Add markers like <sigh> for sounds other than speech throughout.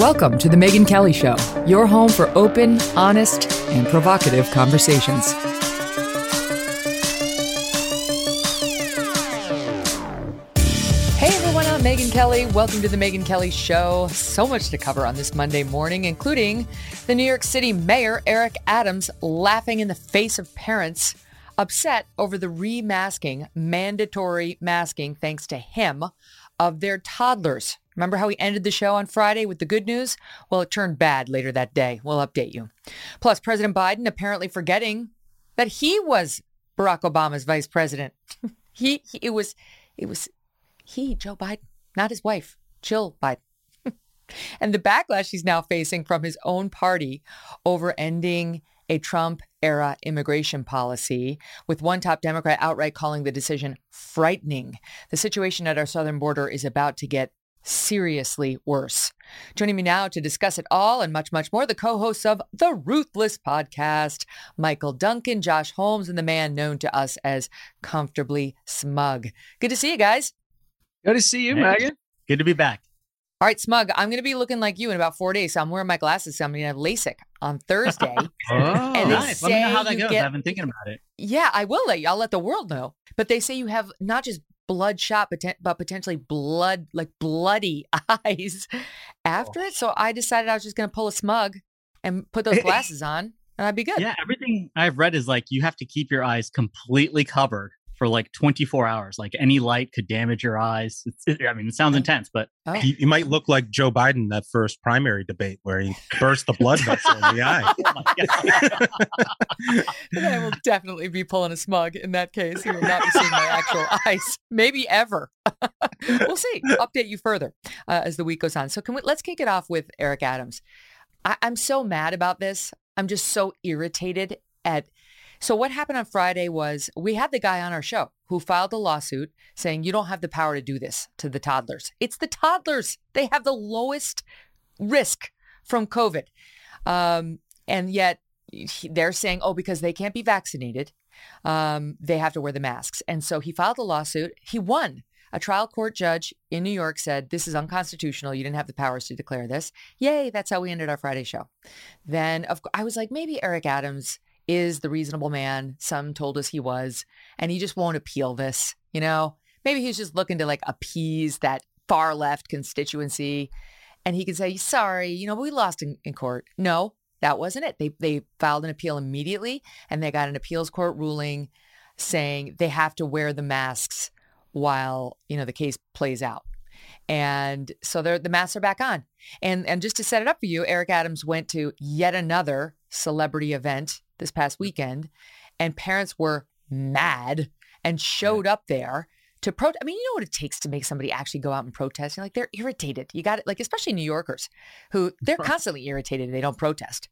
Welcome to The Megyn Kelly Show, your home for open, honest, and provocative conversations. Hey everyone, I'm Megyn Kelly. Welcome to The Megyn Kelly Show. So much to cover on this Monday morning, including the New York City Mayor Eric Adams laughing in the face of parents upset over the remasking, mandatory masking, thanks to him, of their toddlers. Remember how we ended the show on Friday with the good news? Well, it turned bad later that day. We'll update you. Plus, President Biden apparently forgetting that he was Barack Obama's vice president. <laughs> he, he, it was it was he, Joe Biden, not his wife, Jill Biden. <laughs> and the backlash he's now facing from his own party over ending a Trump era immigration policy, with one top Democrat outright calling the decision frightening. The situation at our southern border is about to get seriously worse. Joining me now to discuss it all and much, much more, the co-hosts of the Ruthless podcast, Michael Duncan, Josh Holmes, and the man known to us as Comfortably Smug. Good to see you guys. Good to see you, hey, Megyn. Good to be back. All right, Smug, I'm going to be looking like you in about four days. So I'm wearing my glasses. So I'm going to have LASIK on Thursday. <laughs> oh, and nice. Let me know how that goes. Get, I've been thinking about it. Yeah, I will let you. I'll let the world know. But they say you have not just bloodshot, but potentially blood, like bloody <laughs> eyes oh. after oh. it. So I decided I was just going to pull a smug and put those <laughs> glasses on and I'd be good. Yeah, everything I've read is like you have to keep your eyes completely covered for like 24 hours. Like any light could damage your eyes. It, I mean, it sounds intense, but oh. you, you, might look like Joe Biden that first primary debate where he burst the blood vessel in the eye. <laughs> Oh <laughs> I will definitely be pulling a smug in that case. You will not be seeing my actual <laughs> eyes, maybe ever. we'll see. update you further uh, as the week goes on. So can we? Let's kick it off with Eric Adams. I, I'm so mad about this. I'm just so irritated at so what happened on Friday was we had the guy on our show who filed a lawsuit saying you don't have the power to do this to the toddlers. It's the toddlers. They have the lowest risk from COVID. Um, and yet they're saying, oh, because they can't be vaccinated, um, they have to wear the masks. And so he filed a lawsuit. He won. A trial court judge in New York said, This is unconstitutional. You didn't have the powers to declare this. Yay, that's how we ended our Friday show. Then of, I was like, maybe Eric Adams is the reasonable man. Some told us he was, and he just won't appeal this. You know, maybe he's just looking to like appease that far left constituency. And he can say, sorry, you know, we lost in, in court. No, that wasn't it. They, they filed an appeal immediately and they got an appeals court ruling saying they have to wear the masks while, you know, the case plays out. And so the masks are back on. And, and just to set it up for you, Eric Adams went to yet another celebrity event this past weekend, and parents were mad and showed up there to protest. I mean, you know what it takes to make somebody actually go out and protest? You're like they're irritated. You got it, like especially New Yorkers, who they're constantly irritated they don't protest.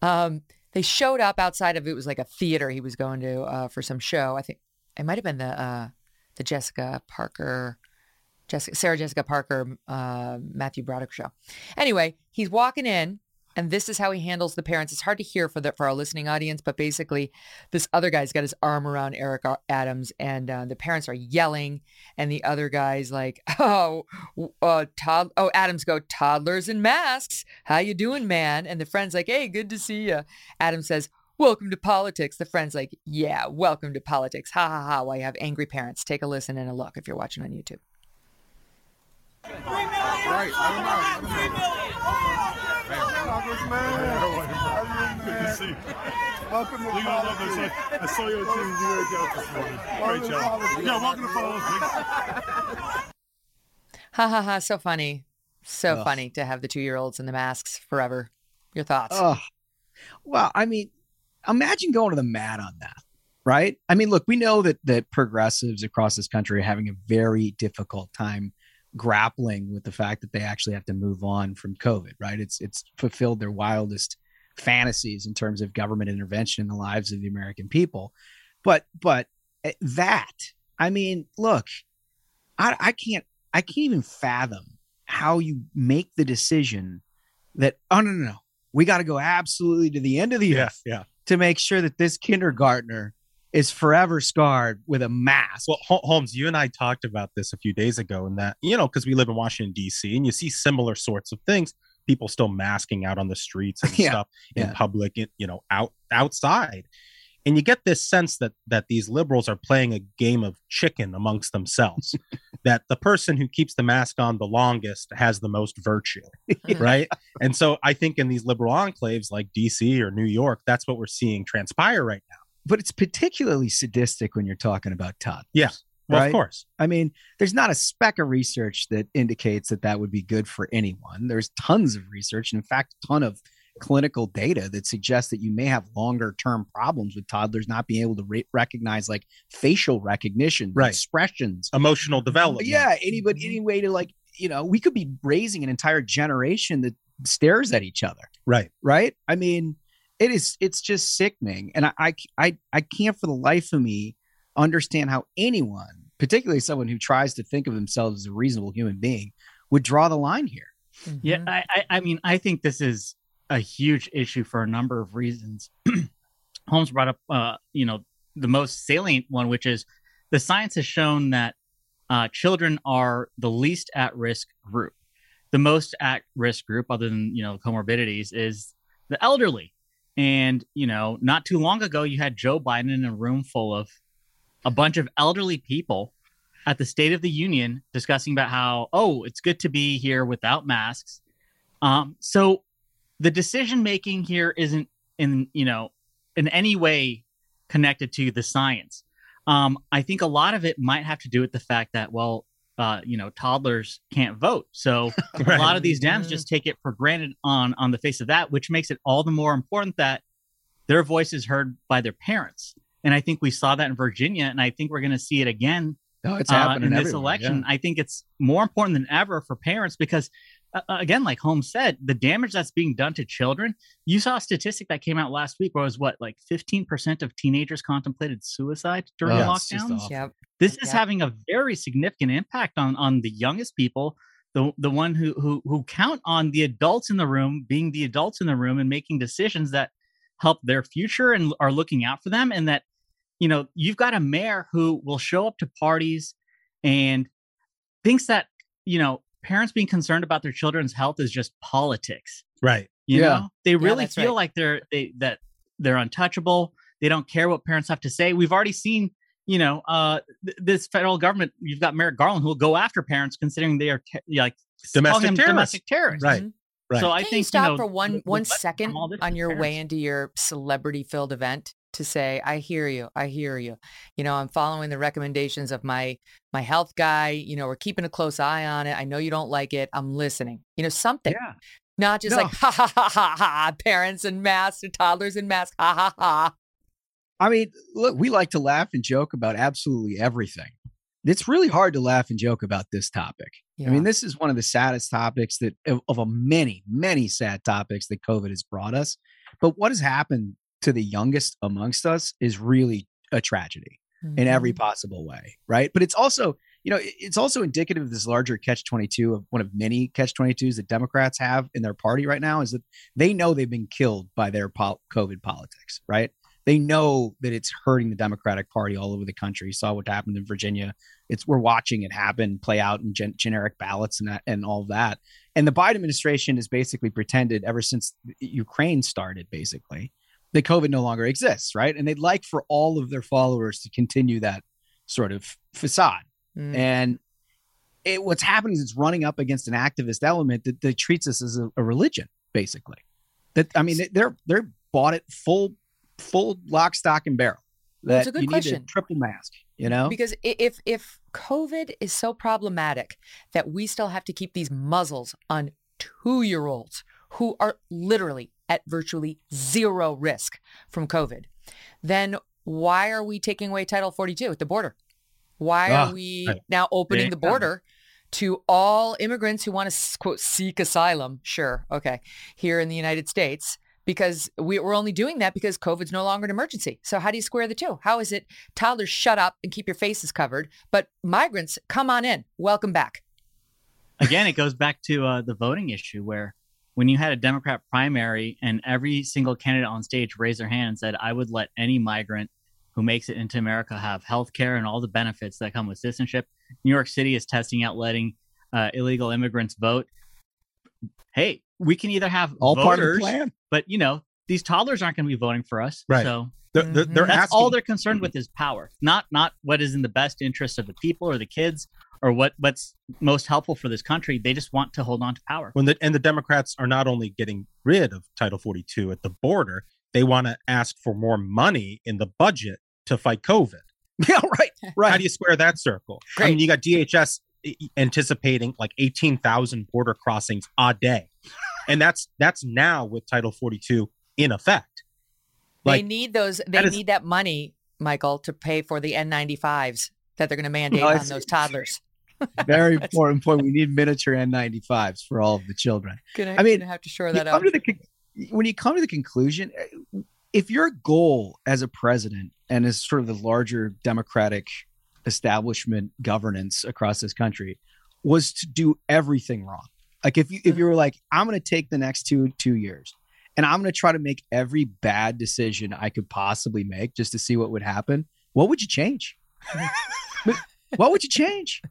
Um, they showed up outside of it was like a theater he was going to uh, for some show. I think it might have been the uh, the Jessica Parker. Jessica, Sarah Jessica Parker, uh, Matthew Broderick show. Anyway, he's walking in and this is how he handles the parents. It's hard to hear for the for our listening audience, but basically, this other guy's got his arm around Eric Adams, and uh, the parents are yelling, and the other guy's like, <laughs> "Oh, uh, tod- oh, Adams go toddlers in masks. How you doing, man?" And the friend's like, "Hey, good to see you." Adams says, "Welcome to politics." The friend's like, "Yeah, welcome to politics." Ha ha ha! Why you have angry parents? Take a listen and a look if you're watching on YouTube. Right, man. Good to see you. Welcome to love this. I saw your team do out this morning. Great job. Yeah, welcome to politics. Ha ha ha! So funny, so Ugh. funny to have the two-year-olds in the masks forever. Your thoughts? Oh, well, I mean, imagine going to the mat on that, right? I mean, look, we know that that progressives across this country are having a very difficult time grappling with the fact that they actually have to move on from COVID, right? It's it's fulfilled their wildest fantasies in terms of government intervention in the lives of the American people. But but eh, that, I mean, look, I I can't I can't even fathom how you make the decision that oh no no no we got to go absolutely to the end of the yeah, earth yeah. to make sure that this kindergartner is forever scarred with a mask. Well, Holmes, you and I talked about this a few days ago, and that you know because we live in Washington D.C. and you see similar sorts of things people still masking out on the streets <laughs> and Yeah, stuff in yeah. public, you know, out outside. And you get this sense that that these liberals are playing a game of chicken amongst themselves. <laughs> that the person who keeps the mask on the longest has the most virtue, <laughs> right? and so I think in these liberal enclaves like DC or New York, that's what we're seeing transpire right now. But it's particularly sadistic when you're talking about toddlers. Yeah. Well, Right? of course. I mean, there's not a speck of research that indicates that that would be good for anyone. There's tons of research, and in fact, a ton of clinical data that suggests that you may have longer term problems with toddlers not being able to re- recognize like facial recognition, Right. expressions. Emotional development. Yeah, anybody, mm-hmm. any way to like, you know, we could be raising an entire generation that stares at each other Right. right? I mean, it is it's just sickening, and I I I, I can't for the life of me understand how anyone, particularly someone who tries to think of themselves as a reasonable human being, would draw the line here. Yeah, Mhm. I, I, I mean, I think this is a huge issue for a number of reasons. <clears throat> Holmes brought up, uh, you know, the most salient one, which is the science has shown that uh, children are the least at risk group. The most at risk group, other than you know comorbidities, is the elderly. And you know, not too long ago, you had Joe Biden in a room full of a bunch of elderly people at the State of the Union discussing about how, oh, it's good to be here without masks. Um, so the decision making here isn't in, you know, in any way connected to the science. Um, I think a lot of it might have to do with the fact that, well, uh, you know, toddlers can't vote. So <laughs> a lot of these Dems Mhm. just take it for granted on on the face of that, which makes it all the more important that their voice is heard by their parents. And I think we saw that in Virginia, and I think we're going to see it again No, it's uh, happening in this everywhere, election. I think it's more important than ever for parents because, uh, uh, again, like Holmes said, the damage that's being done to children. You saw a statistic that came out last week where it was what, like 15% of teenagers contemplated suicide during Oh, lockdowns. Yep. This is Yeah. having a very significant impact on on the youngest people. The, the one who, who who count on the adults in the room being the adults in the room and making decisions that help their future and are looking out for them and that you know you've got a mayor who will show up to parties and thinks that you know parents being concerned about their children's health is just politics Right. you Yeah. know they really that's feel right. like they're they that they're untouchable they don't care what parents have to say we've already seen you know uh th- this federal government you've got merrick garland who will go after parents considering they are te- like call Domestic terrorists. domestic terrorists Right. Mhm. Right. so i think you stop know, for one we- we one let them second all this on to your way into your celebrity filled event to say i hear you i hear you you know i'm following the recommendations of my my health guy you know we're keeping a close eye on it i know you don't like it i'm listening you know something yeah not just No. like ha ha ha ha ha parents and masks and toddlers and masks ha ha ha I mean, look, we like to laugh and joke about absolutely everything. It's really hard to laugh and joke about this topic. I mean, this is one of the saddest topics that of, of a many, many sad topics that COVID has brought us. But what has happened to the youngest amongst us is really a tragedy in every Mhm. possible way, right? But it's also, you know, it's also indicative of this larger catch 22 of one of many catch 22s that Democrats have in their party right now is that they know they've been killed by their pol- COVID politics, right? They know that it's hurting the Democratic Party all over the country. You saw what happened in Virginia. It's we're watching it happen, play out in gen- generic ballots and that, and all that. And the Biden administration has basically pretended ever since Ukraine started, basically, that COVID no longer exists, right? And they'd like for all of their followers to continue that sort of facade. Mm. And it, what's happening is it's running up against an activist element that, that treats us as a, a religion, basically. That I mean, they're they're bought it full full lock, stock, and barrel. It's a good you question. need a triple mask. You know, Because if if COVID is so problematic that we still have to keep these muzzles on two year olds who are literally at virtually zero risk from COVID, then why are we taking away Title 42 at the border? Why Ah, are we right. now opening the border to all immigrants who want to quote seek asylum? Sure, okay, here in the United States. Because we, we're only doing that because COVID's no longer an emergency. So how do you square the two? How is it toddlers shut up and keep your faces covered, but migrants come on in, welcome back? again, it goes back to uh, the voting issue where when you had a Democrat primary and every single candidate on stage raised their hand and said, I would let any migrant who makes it into America have health care and all the benefits that come with citizenship. New York City is testing out letting uh, illegal immigrants vote. Hey, we can either have All part of the plan. but you know, these toddlers aren't going to be voting for us. Right. So They're, they're, they're that's asking, all they're concerned with is power, not not what is in the best interest of the people or the kids or what what's most helpful for this country. They just want to hold on to power. when the and the Democrats are not only getting rid of Title 42 at the border, they want to ask for more money in the budget to fight COVID. <laughs> Yeah, right. Right. How do you square that circle? I mean, you got DHS i- i- anticipating like 18,000 border crossings a day. And that's that's now with Title 42 in effect. they need those. They that is- need that money, Michael, to pay for the N95s that they're going to mandate I on those toddlers. <laughs> Very important point. We need miniature N95s for all of the children. Gonna, I mean, gonna have to shore that come out. to the when you come to the conclusion, uh, if your goal as a president and as sort of the larger democratic establishment governance across this country was to do everything wrong, like if you if you were like, I'm going to take the next two two years and I'm going to try to make every bad decision I could possibly make just to see what would happen, what would you change? <laughs> what would you change?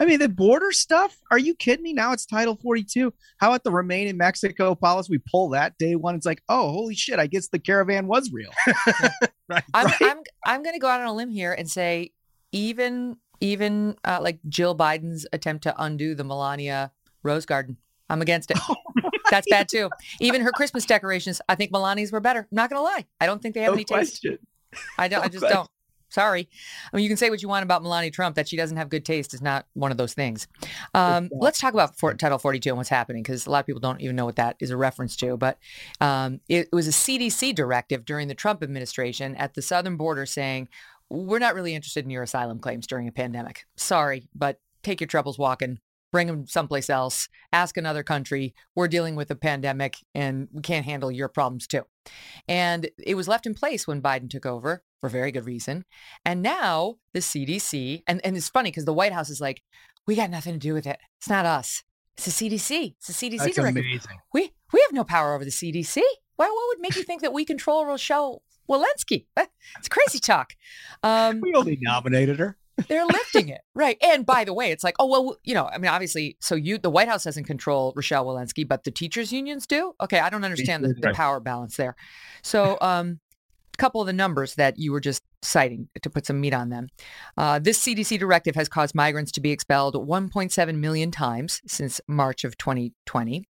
I mean, the border stuff. Are you kidding me? Now it's Title 42. How about the remain in Mexico policy? We pull that day one. It's like, oh, holy shit! I guess the caravan was real. <laughs> <laughs> right. I'm right? I'm I'm going to go out on a limb here and say even even uh, like Jill Biden's attempt to undo the Melania Rose Garden, I'm against it. <laughs> That's bad too. Even her Christmas decorations, I think Melania's were better. I'm not going to lie. I don't think they have no any taste. I don't. I just question. don't. Sorry. I mean, you can say what you want about Melania Trump. That she doesn't have good taste is not one of those things. Um, let's talk about for, Title 42 and what's happening because a lot of people don't even know what that is a reference to. But um, it was a CDC directive during the Trump administration at the southern border saying, we're not really interested in your asylum claims during a pandemic. Sorry, but take your troubles walking. Bring them someplace else. Ask another country. We're dealing with a pandemic and we can't handle your problems too. And it was left in place when Biden took over for very good reason. And now the CDC, and, and it's funny because the White House is like, we got nothing to do with it. It's not us. It's the CDC. It's the CDC That's directive. amazing. We we have no power over the CDC. Why? What would make you think that we control Rochelle Walensky? <laughs> It's crazy talk. Um, We only nominated her. they're lifting it, <laughs> right? And by the way, it's like, oh well, you know, I mean, obviously, so you, the White House doesn't control Rochelle Walensky, but the teachers' unions do. Okay, I don't understand the, the power balance there. So, um, couple of the numbers that you were just citing to put some meat on them. Uh, this CDC directive has caused migrants to be expelled 1.7 million times since March of 2020.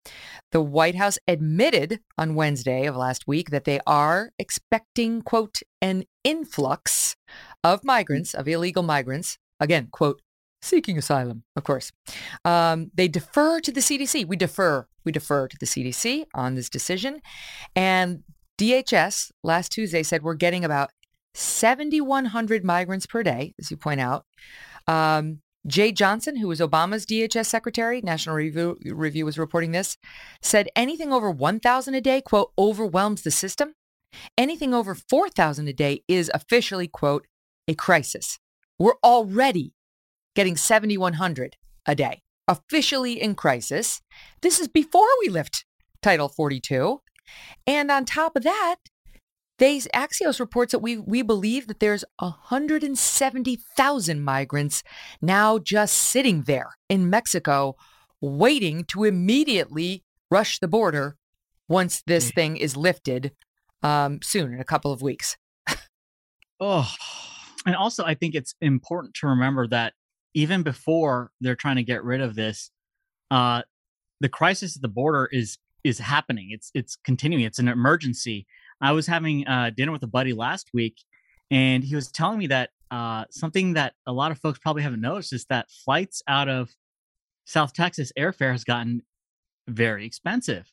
The White House admitted on Wednesday of last week that they are expecting, quote, an influx of migrants, of illegal migrants, again, quote, seeking asylum, of course. Um, they defer to the CDC. We defer. We defer to the CDC on this decision. And DHS last Tuesday said we're getting about 7,100 migrants per day, as you point out. Um, Jeh Johnson, who was Obama's DHS secretary, National Review, Review was reporting this, said anything over 1,000 a day, quote, overwhelms the system. Anything over 4,000 a day is officially, quote, a crisis. We're already getting 7,100 a day, officially in crisis. This is before we lift Title 42. And on top of that, they, Axios reports that we, we believe that there's 170,000 migrants now just sitting there in Mexico, waiting to immediately rush the border once this thing is lifted um, soon, in a couple of weeks. Oh, And also, I think it's important to remember that even before they're trying to get rid of this, uh, the crisis at the border is is happening. It's it's continuing. It's an emergency. I was having uh, dinner with a buddy last week, and he was telling me that uh, something that a lot of folks probably haven't noticed is that flights out of South Texas airfare has gotten very expensive.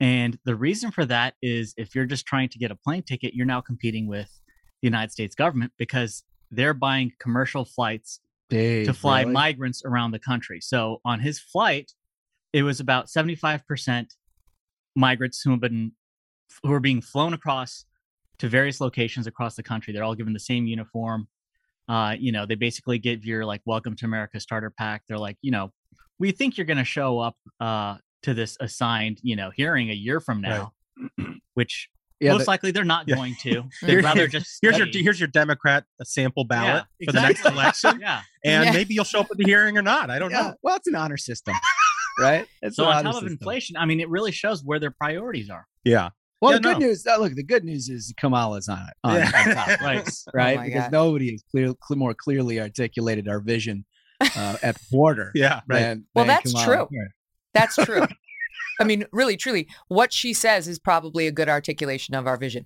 And the reason for that is if you're just trying to get a plane ticket, you're now competing with the United States government because they're buying commercial flights Dave, to fly really? migrants around the country. So on his flight, it was about 75% migrants who have been who are being flown across to various locations across the country. They're all given the same uniform. Uh, you know, they basically give your like welcome to America starter pack. They're like, you know, we think you're gonna show up uh to this assigned, you know, hearing a year from now, which Yeah, most the- likely they're not Yeah. going to. <laughs> They'd rather just Here's your here's your Democrat sample ballot Yeah, for the next election, <laughs> Yeah. and Yeah. maybe you'll show up at the hearing or not. I don't yeah, know. well, it's an honor system. Right? <laughs> It's So on honor top of system. inflation, I mean, it really shows where their priorities are. Yeah. Well, Yeah, the good no. news. Uh, look, the good news is Kamala's on it. <laughs> On, Yeah. on top, Right. <laughs> right? Oh because God. nobody has clear, cl- more clearly articulated our vision uh, at the border. Yeah. Right. than- Well, than that's Kamala true. Harris. That's true. I mean, really, truly, what she says is probably a good articulation of our vision.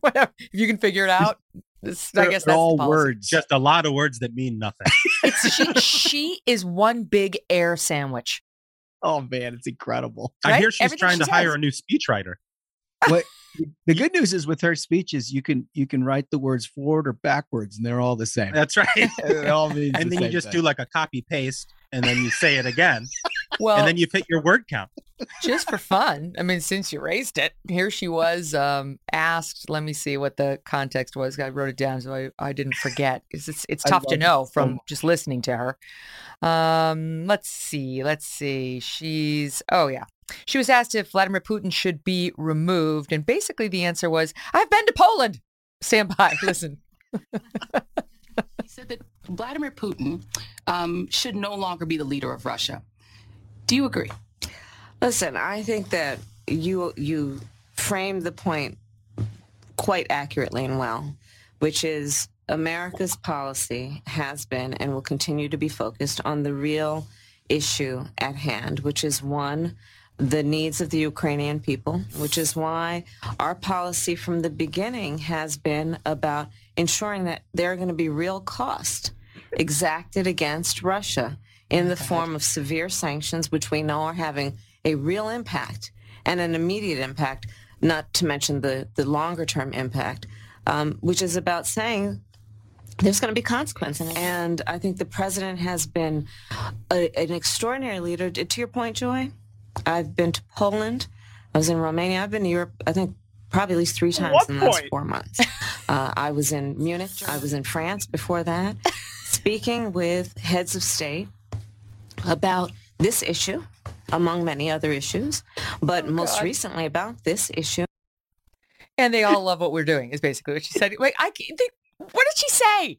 Whatever. If you can figure it out, this, I guess that's all the words. Just a lot of words that mean nothing. It's, she, she is one big air sandwich. Oh man, it's incredible. I hear she's Everything trying she to hire a new speechwriter. But the good news is with her speeches, you can you can write the words forward or backwards, and they're all the same. That's right. <laughs> it all means and the then you just thing. do like a copy paste and then you say it again Well, and then you've hit your word count. just for fun. I mean, since you raised it, here she was um, asked. Let me see what the context was. I wrote it down so I, I didn't forget. It's it's I tough to know from just listening to her. Um, let's see. Let's see. She's oh yeah. She was asked if Vladimir Putin should be removed, and basically the answer was, "I've been to Poland." Stand by. <laughs> Listen. <laughs> He said that Vladimir Putin um, should no longer be the leader of Russia. Do you agree? Listen, I think that you you framed the point quite accurately and well, which is America's policy has been and will continue to be focused on the real issue at hand, which is one, the needs of the Ukrainian people, which is why our policy from the beginning has been about ensuring that there are going to be real costs exacted against Russia in the form of severe sanctions, which we know are having a real impact and an immediate impact, not to mention the, the longer term impact, um, which is about saying there's going to be consequences. And I think the president has been a, an extraordinary leader. To your point, Joy, I've been to Poland. I was in Romania. I've been to Europe, I think, probably at least three times in the last four months. <laughs> Uh, I was in Munich. I was in France before that, <laughs> speaking with heads of state about this issue, among many other issues, but most God. recently about this issue. And they all love what we're doing. Is basically what she said. Wait, I can't think. What did she say?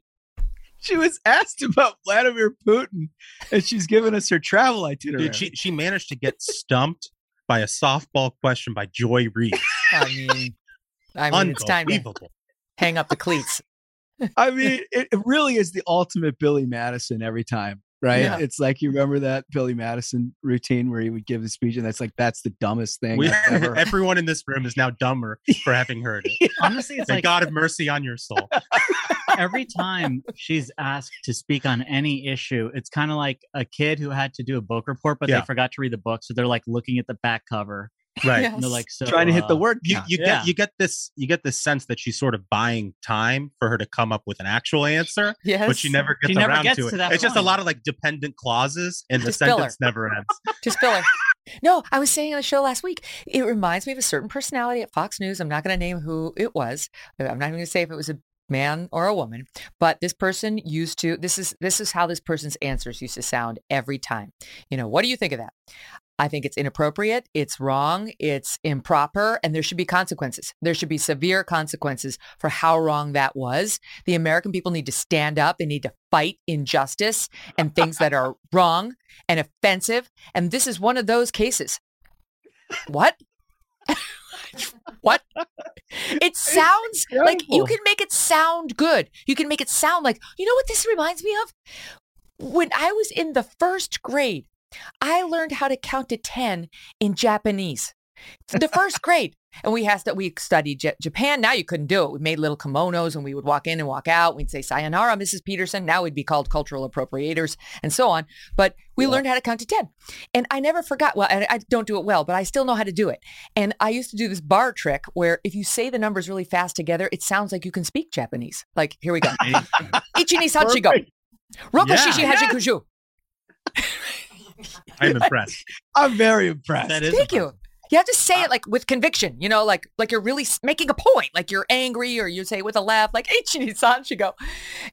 she was asked about Vladimir Putin, and she's given us her travel itinerary. Dude, she she managed to get stumped by a softball question by Joy Reid. I mean, I mean, it's time to hang up the cleats. I mean, it, it really is the ultimate Billy Madison every time, right? Yeah. It's like you remember that Billy Madison routine where he would give the speech, and that's like that's the dumbest thing We, I've <laughs> ever. everyone in this room is now dumber for having heard it. <laughs> Honestly, it's May like God have mercy on your soul. <laughs> every time she's asked to speak on any issue, it's kind of like a kid who had to do a book report, but Yeah. they forgot to read the book, so they're like looking at the back cover <laughs> Right. Yeah. and they're like, "So trying to hit the uh, word You, count. you Yeah. get you get this you get this sense that she's sort of buying time for her to come up with an actual answer, Yes. but she never gets She never around gets to it. to that it's just a lot of like dependent clauses, and the Just filler. sentence never ends. <laughs> Just filler. No, I was saying on the show last week, it reminds me of a certain personality at Fox News. I'm not going to name who it was. I'm not even going to say if it was a man or a woman, but this person used to this is this is how this person's answers used to sound every time. You know, what do you think of that? I think it's inappropriate, it's wrong, it's improper, and there should be consequences. There should be severe consequences for how wrong that was. The American people need to stand up. They need to fight injustice and things that are <laughs> wrong and offensive. And this is one of those cases. What? <laughs> what? It sounds like you can make it sound good. You can make it sound like, you know what this reminds me of? When I was in the first grade, I learned how to count to 10 in Japanese. The first grade. And we has that we studied J- Japan. Now you couldn't do it. We made little kimonos and we would walk in and walk out. We'd say sayonara, Mrs. Peterson. Now we'd be called cultural appropriators and so on. But we learned how to count to 10. And I never forgot. Well, I, I don't do it well, but I still know how to do it. And I used to do this bar trick where if you say the numbers really fast together, it sounds like you can speak Japanese. Like, here we go. <laughs> Ichi ni san shi go. Perfect. Roku Yeah. shishi haji kushu. I'm <laughs> impressed. I'm very impressed. That is Thank you. You have to say it like with conviction, you know, like like you're really making a point, like you're angry, or you say it with a laugh, like "Ichi san shigo."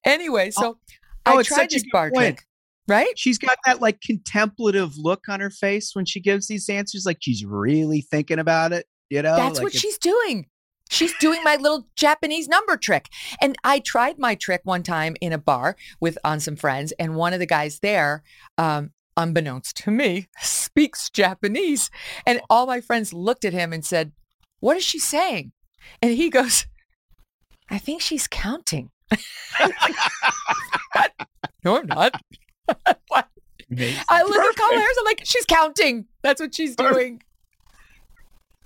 Anyway, so oh, I it's tried such a this good bar point. trick, right? She's got that like contemplative look on her face when she gives these answers, like she's really thinking about it. You know, That's Like what she's doing. She's doing my little Japanese number trick. And I tried my trick one time in a bar with on some friends, and one of the guys there, um, unbeknownst to me, speaks Japanese. And all my friends looked at him and said, What is she saying? And he goes, I think she's counting. <laughs> No, I'm not. <laughs> what? I look at Kamala Harris, I'm like, she's counting. That's what she's doing.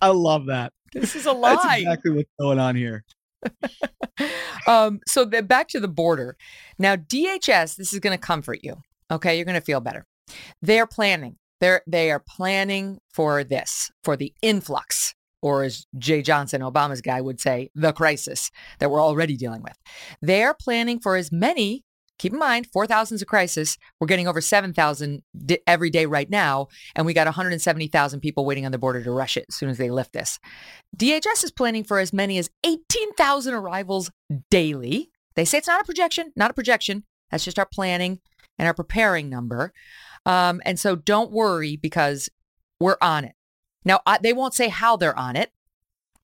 I love that. This is a <laughs> lie. That's exactly what's going on here. um, so then back to the border. Now, DHS, this is going to comfort you. Okay, you're going to feel better. They're planning. They're they are planning for this, for the influx, or as Jeh Johnson, Obama's guy, would say, the crisis that we're already dealing with. They're planning for as many. Keep in mind, 4,000 is a crisis. We're getting over 7,000 di- every day right now, and we got 170,000 people waiting on the border to rush it as soon as they lift this. DHS is planning for as many as 18,000 arrivals daily. They say it's not a projection, not a projection. That's just our planning and our preparing number. Um, and so don't worry because we're on it. Now, I, they won't say how they're on it.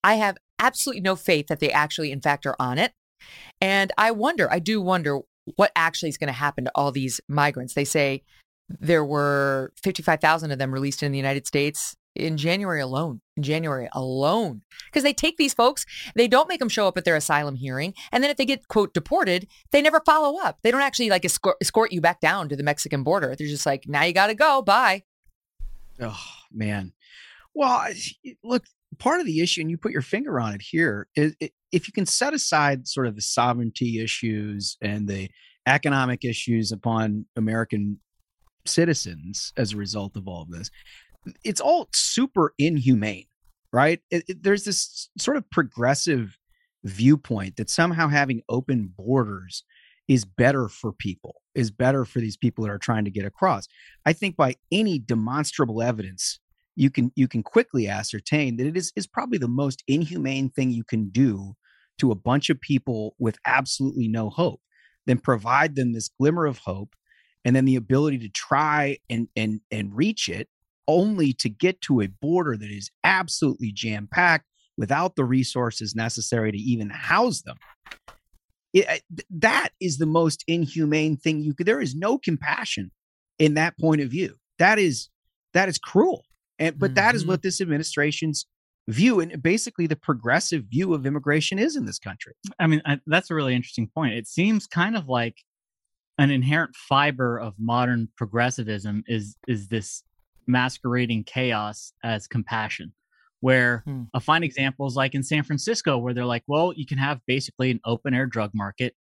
I have absolutely no faith that they actually, in fact, are on it. And I wonder, I do wonder what actually is going to happen to all these migrants. They say there were 55,000 of them released in the United States in January alone. In January alone. Because they take these folks, they don't make them show up at their asylum hearing. And then if they get, quote, deported, they never follow up. They don't actually like escort, escort you back down to the Mexican border. They're just like, now you got to go. Bye. Oh man. Well, look, part of the issue, and you put your finger on it here, is if you can set aside sort of the sovereignty issues and the economic issues upon American citizens as a result of all of this, it's all super inhumane, right? It, it- there's this sort of progressive viewpoint that somehow having open borders is better for people, is better for these people that are trying to get across. I think by any demonstrable evidence, you can you can quickly ascertain that it is is probably the most inhumane thing you can do to a bunch of people with absolutely no hope. Then provide them this glimmer of hope, and then the ability to try and and and reach it, only to get to a border that is absolutely jam packed without the resources necessary to even house them. It, that is the most inhumane thing you could. There is no compassion in that point of view. That is that is cruel. And but that is Mhm. what this administration's view and basically the progressive view of immigration is in this country. I mean, I, that's a really interesting point. It seems kind of like an inherent fiber of modern progressivism is is this masquerading chaos as compassion. Where Hmm. a fine example is like in San Francisco, where they're like, well, you can have basically an open air drug market.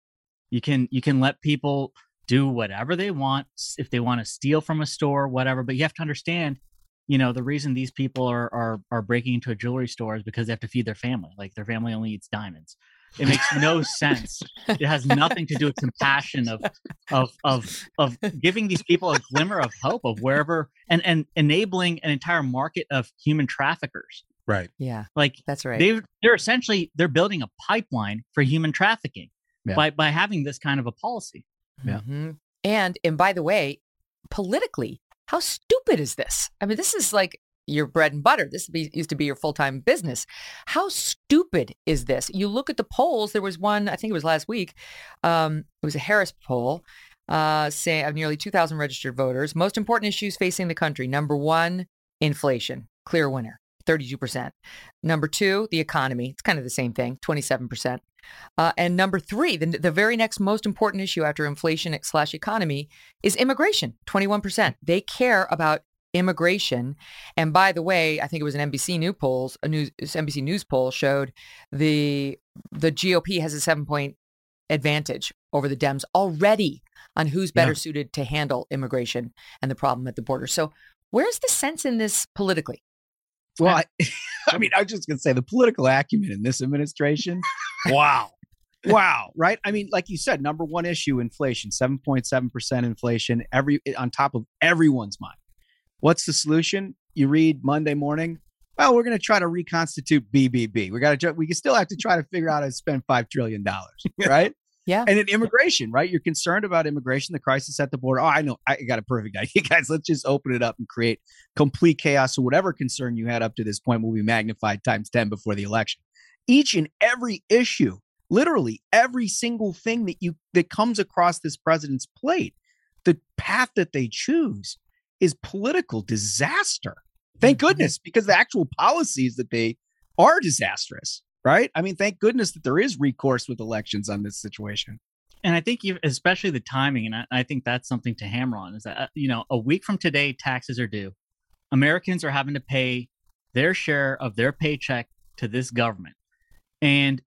You can you can let people do whatever they want if they want to steal from a store, whatever. But you have to understand, you know, the reason these people are are are breaking into a jewelry store is because they have to feed their family. Like their family only eats diamonds. It makes no sense. It has nothing to do with compassion of of of of giving these people a glimmer of hope of wherever and and enabling an entire market of human traffickers. Right. Yeah, Like that's right. they they're essentially they're building a pipeline for human trafficking Yeah. by by having this kind of a policy. Yeah. Mhm. And and by the way, politically, how stupid is this? I mean, this is like your bread and butter. This be, used to be your full time business. How stupid is this? You look at the polls. There was one, I think it was last week. Um, it was a Harris poll. Uh, of nearly 2,000 registered voters. Most important issues facing the country. Number one, inflation. Clear winner, 32%. Number two, the economy. It's kind of the same thing, 27%. Uh, and number three, the, the very next most important issue after inflation slash economy is immigration, 21%. They care about immigration. And by the way, I think it was an NBC News polls, a news NBC News poll showed the the GOP has a seven point advantage over the Dems already on who's better Yeah. suited to handle immigration and the problem at the border. So where's the sense in this politically? Well, I, I <laughs> mean, I was just going to say the political acumen in this administration. <laughs> wow. Wow. Right. I mean, like you said, number one issue inflation, 7.7% inflation, every on top of everyone's mind. What's the solution? You read Monday morning. Well, we're going to try to reconstitute BBB. We got to, we can still have to try to figure out how to spend $5 trillion. <laughs> Right. Yeah. And then immigration, right? You're concerned about immigration, the crisis at the border. Oh, I know. I got a perfect idea, <laughs> guys. Let's just open it up and create complete chaos. So whatever concern you had up to this point will be magnified times 10 before the election. Each and every issue, literally every single thing that you that comes across this president's plate, the path that they choose is political disaster. Thank Mhm. goodness, because the actual policies that they are disastrous, right? I mean, thank goodness that there is recourse with elections on this situation. and I think especially the timing, and I, I think that's something to hammer on is that uh, you know a week from today taxes are due. Americans are having to pay their share of their paycheck to this government, and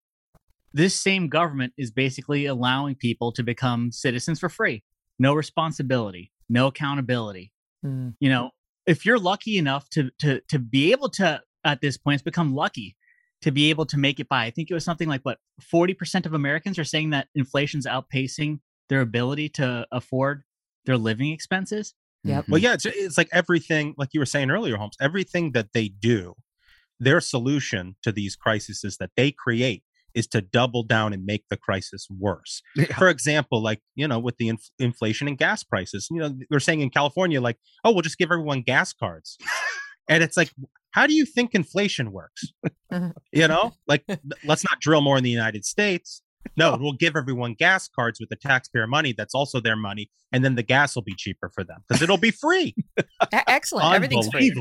this same government is basically allowing people to become citizens for free, no responsibility, no accountability. Mm. You know, if you're lucky enough to to to be able to at this point, it's become lucky to be able to make it by. I think it was something like what 40% of Americans are saying that inflation's outpacing their ability to afford their living expenses. Yeah. Well, yeah, it's, it's like everything, like you were saying earlier, Holmes, everything that they do, their solution to these crises that they create is to double down and make the crisis worse. <laughs> Yeah. For example, like, you know, with the inf- inflation and gas prices, you know, they're saying in California, like, oh, we'll just give everyone gas cards. <laughs> and it's like, how do you think inflation works? Mhm. you know, like, <laughs> let's not drill more in the United States. No, we'll give everyone gas cards with the taxpayer money that's also their money, and then the gas will be cheaper for them because it'll be free. Excellent. Everything's free.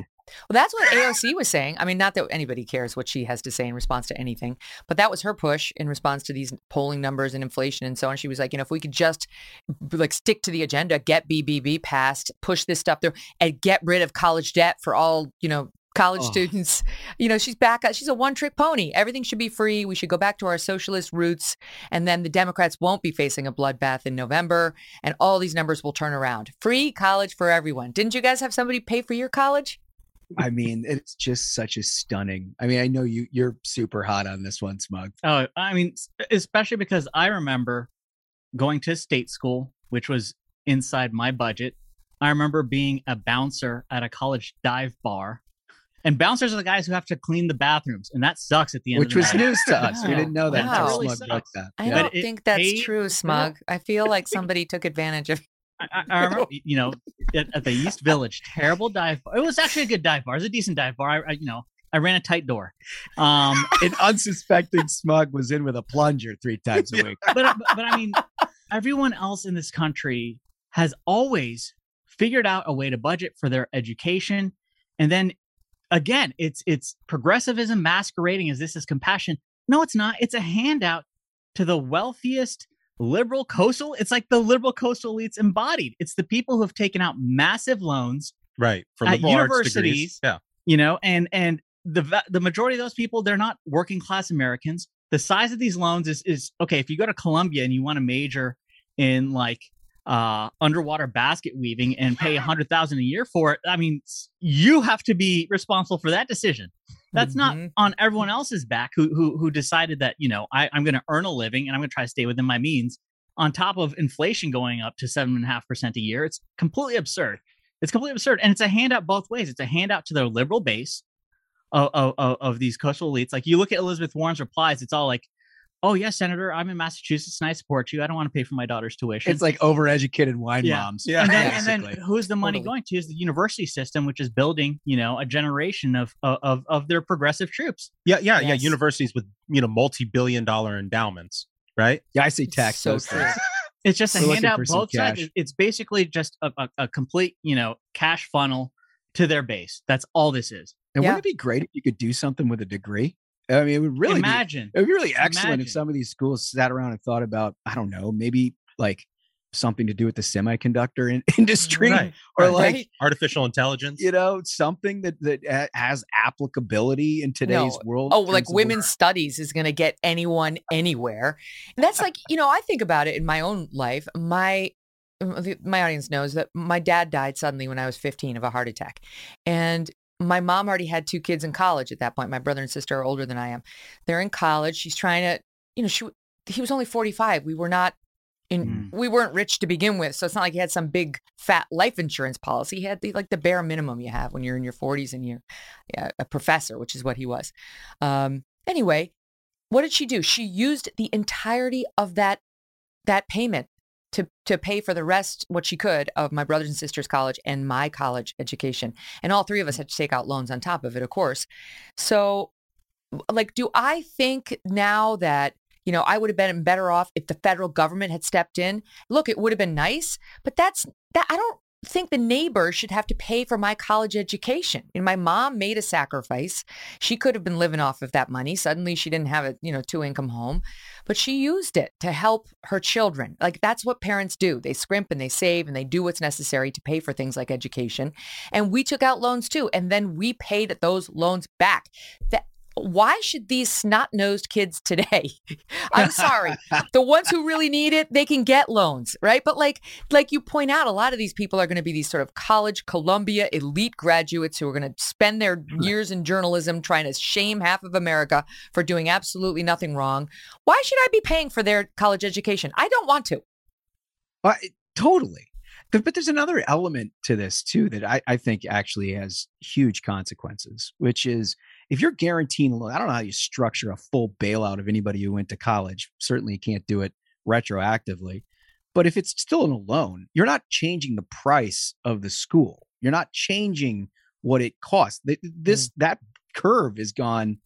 Well, that's what AOC was saying. I mean, not that anybody cares what she has to say in response to anything, but that was her push in response to these polling numbers and inflation and so on. She was like, you know, if we could just like stick to the agenda, get BBB passed, push this stuff through, and get rid of college debt for all, you know, college Oh. students. You know, she's back. She's a one-trick pony. Everything should be free. We should go back to our socialist roots, and then the Democrats won't be facing a bloodbath in November, and all these numbers will turn around. Free college for everyone. Didn't you guys have somebody pay for your college? I mean, it's just such a stunning. I mean, I know you you're super hot on this one, Smug. Oh, I mean, especially because I remember going to state school, which was inside my budget. I remember being a bouncer at a college dive bar. And bouncers are the guys who have to clean the bathrooms, and that sucks at the end. Which of the was night. news to us. We <laughs> didn't know that Wow. until really Smug that. I Yeah. Don't think that's paid- true, <laughs> Smug. I feel like <laughs> somebody took advantage of. I, I- remember, <laughs> you know, at, at the East Village, terrible dive bar. It was actually a good dive bar. It was a decent dive bar. I, I you know, I ran a tight door. Um, <laughs> An unsuspecting Smug was in with a plunger three times a week. but, but but I mean, everyone else in this country has always figured out a way to budget for their education, and then again, it's it's progressivism masquerading as this is compassion. No, it's not. It's a handout to the wealthiest liberal coastal. It's like the liberal coastal elites embodied. It's the people who have taken out massive loans Right. For At liberal arts degrees. universities, Yeah. you know and and the the majority of those people they're not working class americans the size of these loans is is okay if you go to columbia and you want to major in like uh underwater basket weaving and pay a hundred thousand a year for it i mean you have to be responsible for that decision that's not Mhm. on everyone else's back who who who decided that you know I, i'm going to earn a living and i'm going to try to stay within my means on top of inflation going up to seven and a half percent a year it's completely absurd it's completely absurd, and it's a handout both ways. It's a handout to their liberal base of, of, of- of these coastal elites. Like you look at Elizabeth Warren's replies, it's all like, "Oh yes, Senator, I'm in Massachusetts and I support you. I don't want to pay for my daughter's tuition." It's like overeducated wine Yeah. moms. Yeah. and then, and then who's the money Totally. going to? Is the university system, which is building, you know, a generation of of of their progressive troops. Yeah. Yeah. Yeah. Universities with, you know, multi billion dollar endowments. Right. yeah, I see tax So true. <laughs> It's just a We're looking handout both sides. It's basically just a, a, a complete, you know, cash funnel to their base. That's all this is. And Yeah. wouldn't it be great if you could do something with a degree? I mean, it would really be, Imagine. it would be really excellent Imagine. if some of these schools sat around and thought about, I don't know, maybe like something to do with the semiconductor in- <laughs> industry Right. or Right. like Artificial intelligence. you know something that that has applicability in today's No. world. Oh, like terms of women's studies is going to get anyone anywhere. And that's like, you know, I think about it in my own life. My my audience knows that my dad died suddenly when I was 15 of a heart attack. And my mom already had two kids in college at that point. My brother and sister are older than I am. They're in college. She's trying to, you know, she he was only 45. We were not in we weren't rich to begin with. So it's not like he had some big fat life insurance policy. He had the, like the bare minimum you have when you're in your 40s and you're yeah, a professor, which is what he was. Um, anyway, what did she do? She used the entirety of that that payment to to pay for the rest, what she could, of my brothers and sisters' college and my college education. And all three of us had to take out loans on top of it, of course. So, like, do I think now that you know I would have been better off if the federal government had stepped in? Look, it would have been nice, but that's that I don't think the neighbor should have to pay for my college education. And my mom made a sacrifice. She could have been living off of that money. Suddenly she didn't have a, you know, two income home, but she used it to help her children. Like that's what parents do. They scrimp and they save and they do what's necessary to pay for things like education. And we took out loans too. And then we paid those loans back. That why should these snot-nosed kids today <laughs> i'm sorry the ones who really need it they can get loans right? But like like you point out a lot of these people are going to be these sort of college columbia elite graduates who are going to spend their years in journalism trying to shame half of america for doing absolutely nothing wrong. Why should i be paying for their college education? I don't want to. Uh, totally. But, but there's another element to this too that I, I think actually has huge consequences which is if you're guaranteeing a loan, I don't know how you structure a full bailout of anybody who went to college. Certainly, you can't do it retroactively. But if it's still a loan, you're not changing the price of the school. You're not changing what it costs. This mm. that curve has gone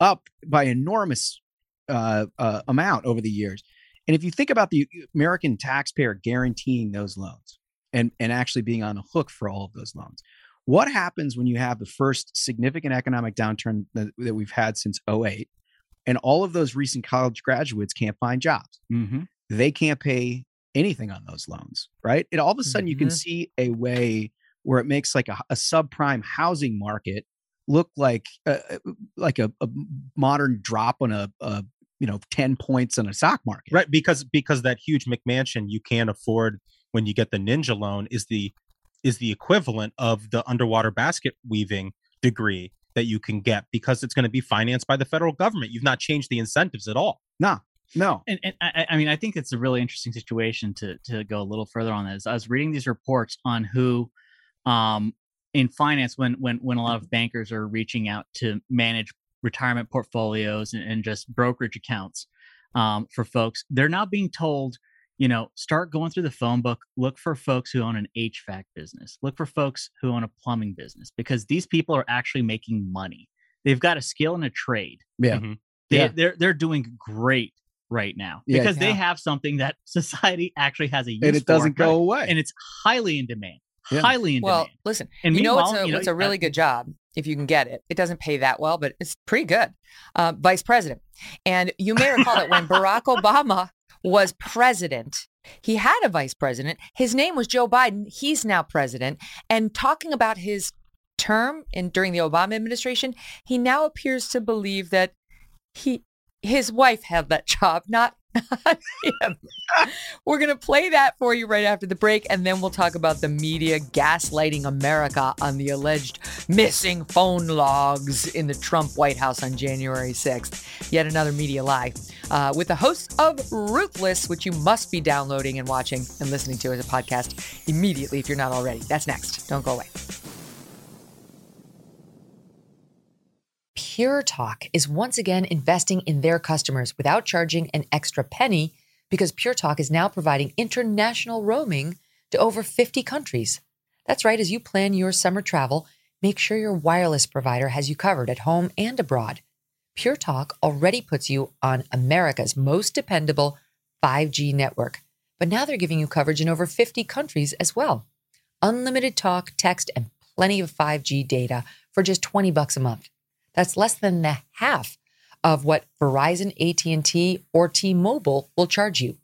up by enormous uh, uh, amount over the years. And if you think about the American taxpayer guaranteeing those loans and, and actually being on the hook for all of those loans, what happens when you have the first significant economic downturn that, that we've had since 08 and all of those recent college graduates can't find jobs? Mm-hmm. They can't pay anything on those loans, right? And all of a sudden, mm-hmm. you can mm-hmm. see a way where it makes like a, a subprime housing market look like a, like a, a modern drop on a, a you know 10 points on a stock market right because because that huge mcmansion you can't afford when you get the ninja loan is the is the equivalent of the underwater basket weaving degree that you can get because it's going to be financed by the federal government. You've not changed the incentives at all. No, no. And, and I, I, mean, I think it's a really interesting situation to to go a little further on this. I was reading these reports on who, um, in finance, when when when a lot of bankers are reaching out to manage retirement portfolios and, and just brokerage accounts um, for folks, they're now being told you know, start going through the phone book, look for folks who own an HVAC business, look for folks who own a plumbing business because these people are actually making money. They've got a skill and a trade. Yeah. Mm-hmm. They, yeah. They're, they're doing great right now because yeah, they have something that <laughs> society actually has a use and it doesn't for, go away and it's highly in demand yeah. highly in demand. well demand. listen and you know it's a, you know, it's a really good job if you can get it it doesn't pay that well but it's pretty good uh, vice president and you may recall that when <laughs> barack obama was president. He had a vice president. His name was Joe Biden. He's now president. And talking about his term in during the Obama administration, he now appears to believe that he his wife had that <laughs> job, not We're going to play that for you right after the break, and then we'll talk about the media gaslighting America on the alleged missing phone logs in the Trump White House on January 6th. Yet another media lie. Uh, with the host of Ruthless, which you must be downloading and watching and listening to as a podcast immediately if you're not already. That's next. Don't go away. Pure Talk is once again investing in their customers without charging an extra penny because Pure Talk is now providing international roaming to over 50 countries. That's right, as you plan your summer travel, make sure your wireless provider has you covered at home and abroad. Pure Talk already puts you on America's most dependable 5G network, but now they're giving you coverage in over 50 countries as well. Unlimited talk, text, and plenty of 5G data for just 20 bucks a month. That's less than the half of what Verizon, AT&T, or T-Mobile will charge you.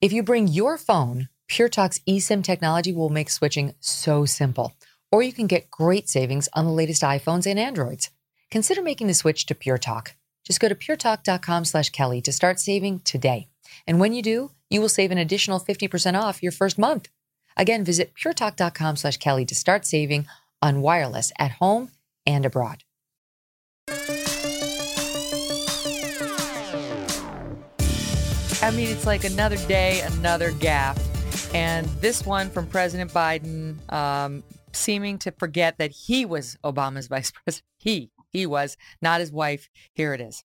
If you bring your phone, Pure Talk's eSIM technology will make switching so simple. Or you can get great savings on the latest iPhones and Androids. Consider making the switch to Pure Talk. Just go to puretalk.com slash Kelly to start saving today. And when you do, you will save an additional 50% off your first month. Again, visit puretalk.com slash Kelly to start saving on wireless at home and abroad. I mean, it's like another day, another gaffe. And this one from President Biden, um, seeming to forget that he was Obama's <laughs> vice president. He, he was, not his wife. Here it is.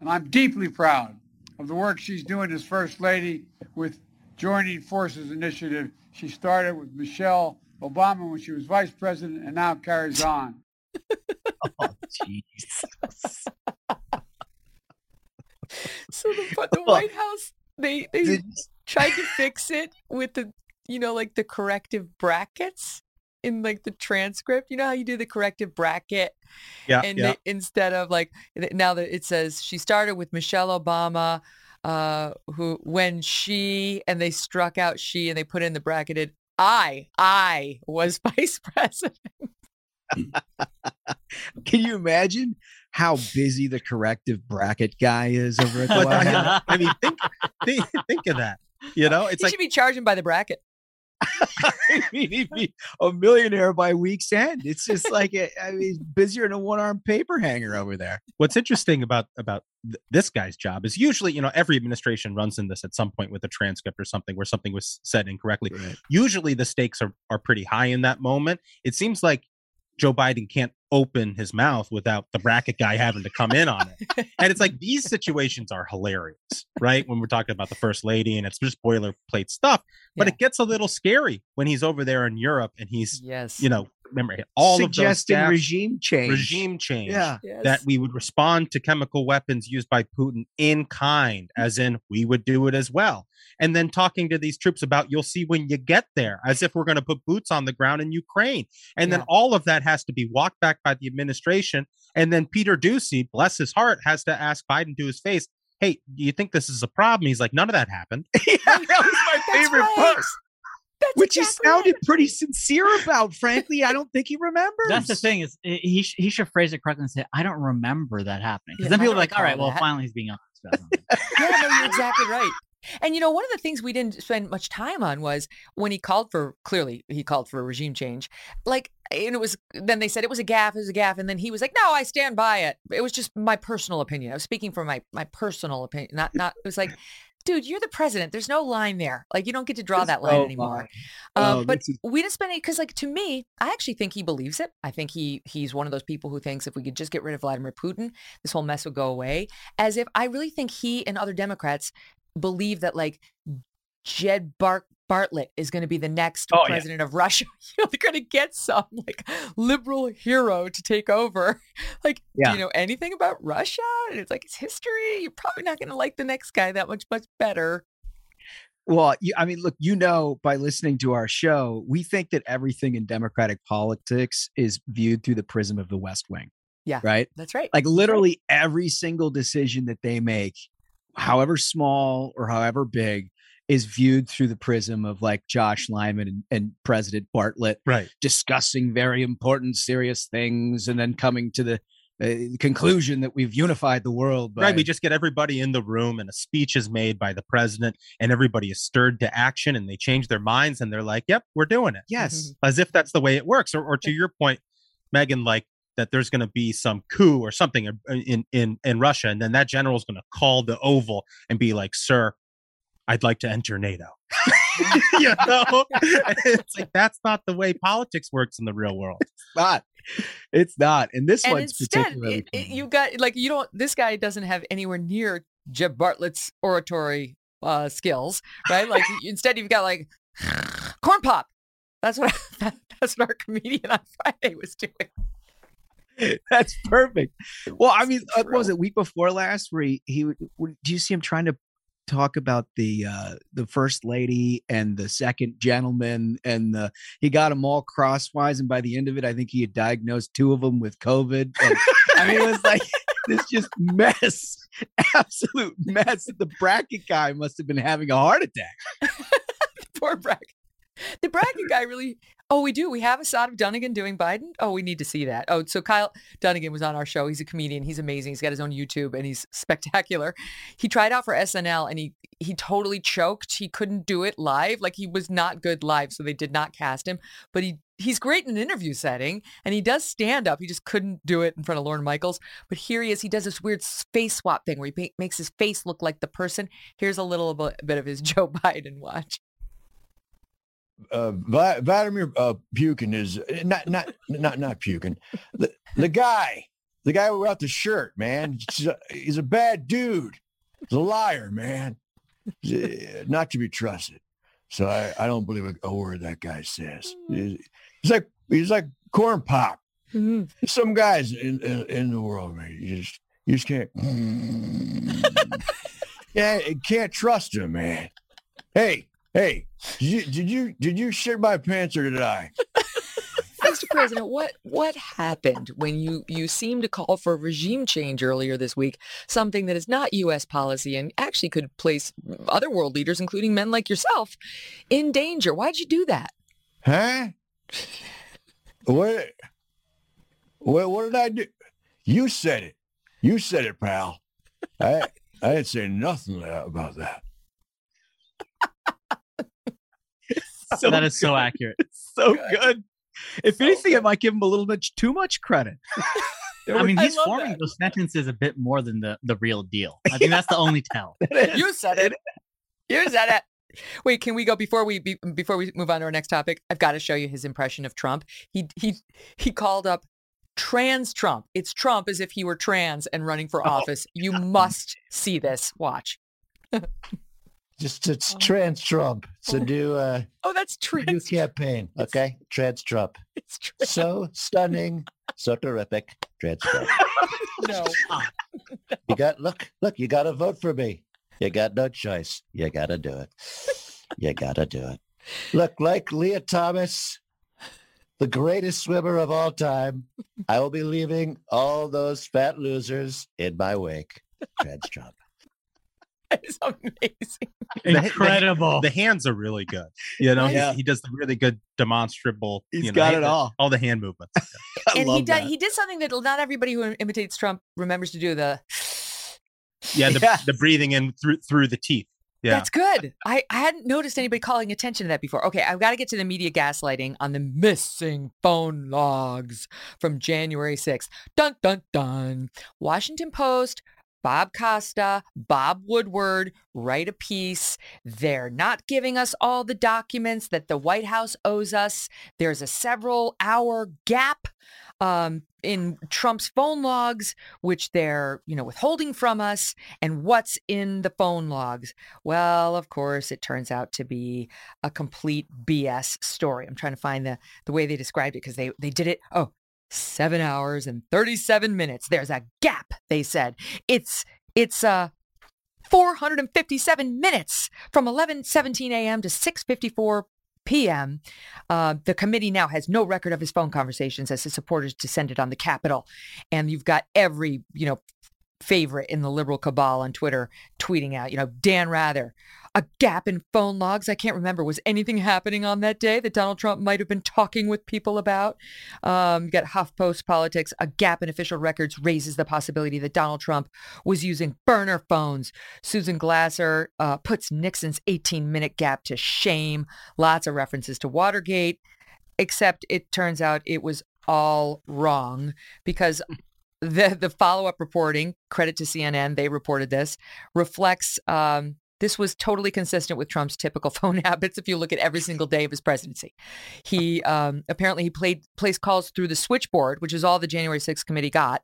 And I'm deeply proud of the work she's doing as First Lady with Joining Forces Initiative. She started with Michelle Obama when she was vice president and now carries on. <laughs> oh, Jesus <laughs> <laughs> so the, the White House they they tried to fix it with the you know, like the corrective brackets in like the transcript. You know how you do the corrective bracket? Yeah, and yeah. they, instead of like now that it says she started with Michelle Obama, uh, who when she and they struck out she and they put in the bracketed I I was <laughs> vice president. <laughs> Can you imagine how busy the corrective bracket guy is over at the But, White House? I mean, think, <laughs> think think of that. You know, it's you like should be charging by the bracket. I mean, he'd be a millionaire by week's end. It's just like a, I mean, busier than a one-armed paper hanger over there. what's interesting about about th- this guy's job is usually you know every administration runs in this at some point with a transcript or something where something was said incorrectly usually the stakes are are pretty high in that moment it seems like joe biden can't open his mouth without the bracket guy having to come in on it and it's like these situations are hilarious right when we're talking about the first lady and it's just boilerplate stuff but Yeah. it gets a little scary when he's over there in europe and he's Yes. you know remember all Suggesting of those regime change. regime change Yeah. Yes. that we would respond to chemical weapons used by Putin in kind, as in we would do it as well. And then talking to these troops about you'll see when you get there, as if we're going to put boots on the ground in Ukraine. And then all of that has to be walked back by the administration. And then Peter Doocy, bless his heart, has to ask Biden to his face, Hey, do you think this is a problem? He's like, None of that happened. <laughs> yeah, that was my <laughs> favorite right. part. That's Which exactly he sounded it. pretty sincere about. Frankly, I don't think he remembers. That's the thing is eh, he sh- he should phrase it correctly and say, "I don't remember that happening." Because Yeah, then I people are like, "All right, recall well, finally he's being honest." about something." <laughs> Yeah, no, you're exactly right. And you know, one of the things we didn't spend much time on was when he called for clearly he called for a regime change. Like and it was then they said it was a gaff, it was a gaff, and then he was like, No, I stand by it. It was just my personal opinion. I was speaking from my my personal opinion. Not not it was like Dude, you're the president. There's no line there. Like you don't get to draw There's that line no anymore. Um, Oh, but is- we didn't spend any because, like, to me, I actually think he believes it. I think he he's one of those people who thinks if we could just get rid of Vladimir Putin, this whole mess would go away. As if I really think he and other Democrats believe that like Jed Bart Bartlet is going to be the next Oh, yeah. president of Russia. <laughs> you know, they're going to get some like liberal hero to take over. <laughs> Like, Yeah. do you know anything about Russia? And it's like it's history. You're probably not going to like the next guy that much much better. Well, you, I mean, look, you know, by listening to our show, we think that everything in Democratic politics is viewed through the prism of the West Wing. Yeah. Right. That's right. Like literally every single decision that they make, however small or however big, is viewed through the prism of like Josh Lyman and, and President Bartlet Right. discussing very important, serious things, and then coming to the uh, conclusion that we've unified the world. By, Right. We just get everybody in the room and a speech is made by the president and everybody is stirred to action and they change their minds and they're like, yep, we're doing it. yes, <laughs> As if that's the way it works. Or, or to <laughs> your point, Megyn, like that there's going to be some coup or something in, in, in Russia. And then that general is going to call the Oval and be like, sir, I'd like to enter NATO. <laughs> <laughs> you know, it's like that's not the way politics works in the real world. not. It's not. And this and one's instead, particularly. it, it- you got like you don't. This guy doesn't have anywhere near Jed Bartlet's oratory uh, skills, right? Like instead, you've got like <sighs> corn pop. That's what <laughs> that's what our comedian on Friday was doing. That's perfect. Well, I mean, uh, what was True. it week before last where he, he would- would- do you see him trying to talk about the uh the first lady and the second gentleman and the he got them all crosswise and by the end of it I think he had diagnosed two of them with COVID. And, I mean, it was like <laughs> this just mess, absolute mess. The bracket guy must have been having a heart attack. <laughs> Poor bracket. The bracket guy really. Oh, we do. We have a shot of Dunnigan doing Biden. Oh, we need to see that. Oh, so Kyle Dunnigan was on our show. He's a comedian. He's amazing. He's got his own YouTube and he's <laughs> spectacular. He tried out for SNL and he he totally choked. He couldn't do it live. Like he was not good live, so they did not cast him. But he he's great in an interview setting and he does stand up. He just couldn't do it in front of Lorne Michaels. But here he is. He does this weird face swap thing where he makes his face look like the person. Here's a little bit bit of his <laughs> Joe Biden watch. Uh, Vladimir uh, Pukin is uh, not not not not Pukin. The, the guy, the guy without the shirt, man. He's a, he's a bad dude. He's a liar, man. He's, uh, not to be trusted. So I, I don't believe a, word that guy says. He's, he's like he's like corn pop. Some guys in, in in the world, man. You just you just can't. <laughs> yeah, can't trust him, man. Hey, Hey, did you did you did you shit my pants or did I? Mr. President, what what happened when you you seemed to call for regime change earlier this week, something that is not U.S. policy and actually could place other world leaders, including men like yourself, in danger? Why'd you do that? Huh? What? What? What did I do? You said it. You said it, pal. I I didn't say nothing about that. So that is so accurate. It's so good. If anything, I might give him a little bit too much credit. <laughs> I mean, he's love forming that. those sentences a bit more than the, the real deal. I <laughs> think that's the only tell. <laughs> You said it. You said it. Wait, can we go before we be, before we move on to our next topic? I've got to show you his impression of Trump. He he he called up trans Trump. It's Trump as if he were trans and running for Oh, office. You must see this. Watch. Just it's trans Trump. It's a new uh Oh, that's new trans. campaign. Okay, trans Trump. It's trans. So stunning, so terrific. Trans Trump. <laughs> No. You got look, look. You got to vote for me. You got no choice. You got to do it. You got to do it. Look, like Lia Thomas, the greatest swimmer of all time, I will be leaving all those fat losers in my wake. Trans Trump. <laughs> It's amazing. Incredible. The hands are really good. You know, he- Yeah. he, does the really good demonstrable. He's you know, got he- it all. All the hand movements. <laughs> I and he love did he did something that not everybody who imitates Trump remembers to do. The <sighs> Yeah, the, Yes. the breathing in through through the teeth. Yeah. That's good. I, I hadn't noticed anybody calling attention to that before. Okay, I've got to get to the media gaslighting on the missing phone logs from January 6th. Dun, dun, dun. Washington Post, Bob Costa, Bob Woodward write a piece. They're not giving us all the documents that the White House owes us. There's a several hour gap um, in Trump's phone logs, which they're, you know, withholding from us and what's in the phone logs. Well, of course, it turns out to be a complete BS story. I'm trying to find the the way they described it because they they did it. Oh, seven hours and 37 minutes. There's a gap. They said it's it's uh 457 minutes from 11:17 a.m. to 6:54 p.m. Uh, the committee now has no record of his phone conversations as his supporters descended on the Capitol, and you've got every you know favorite in the liberal cabal on Twitter tweeting out, you know, Dan Rather, a gap in phone logs. I can't remember. Was anything happening on that day that Donald Trump might have been talking with people about? Um, you got HuffPost Politics, a gap in official records raises the possibility that Donald Trump was using burner phones. Susan Glasser uh, puts Nixon's 18 minute gap to shame. Lots of references to Watergate, except it turns out it was all wrong because the the follow up reporting, credit to CNN, they reported this, reflects um, this was totally consistent with Trump's typical <laughs> phone habits. If you look at every single day of his presidency, he um, apparently he played placed calls through the switchboard, which is all the January 6th committee got,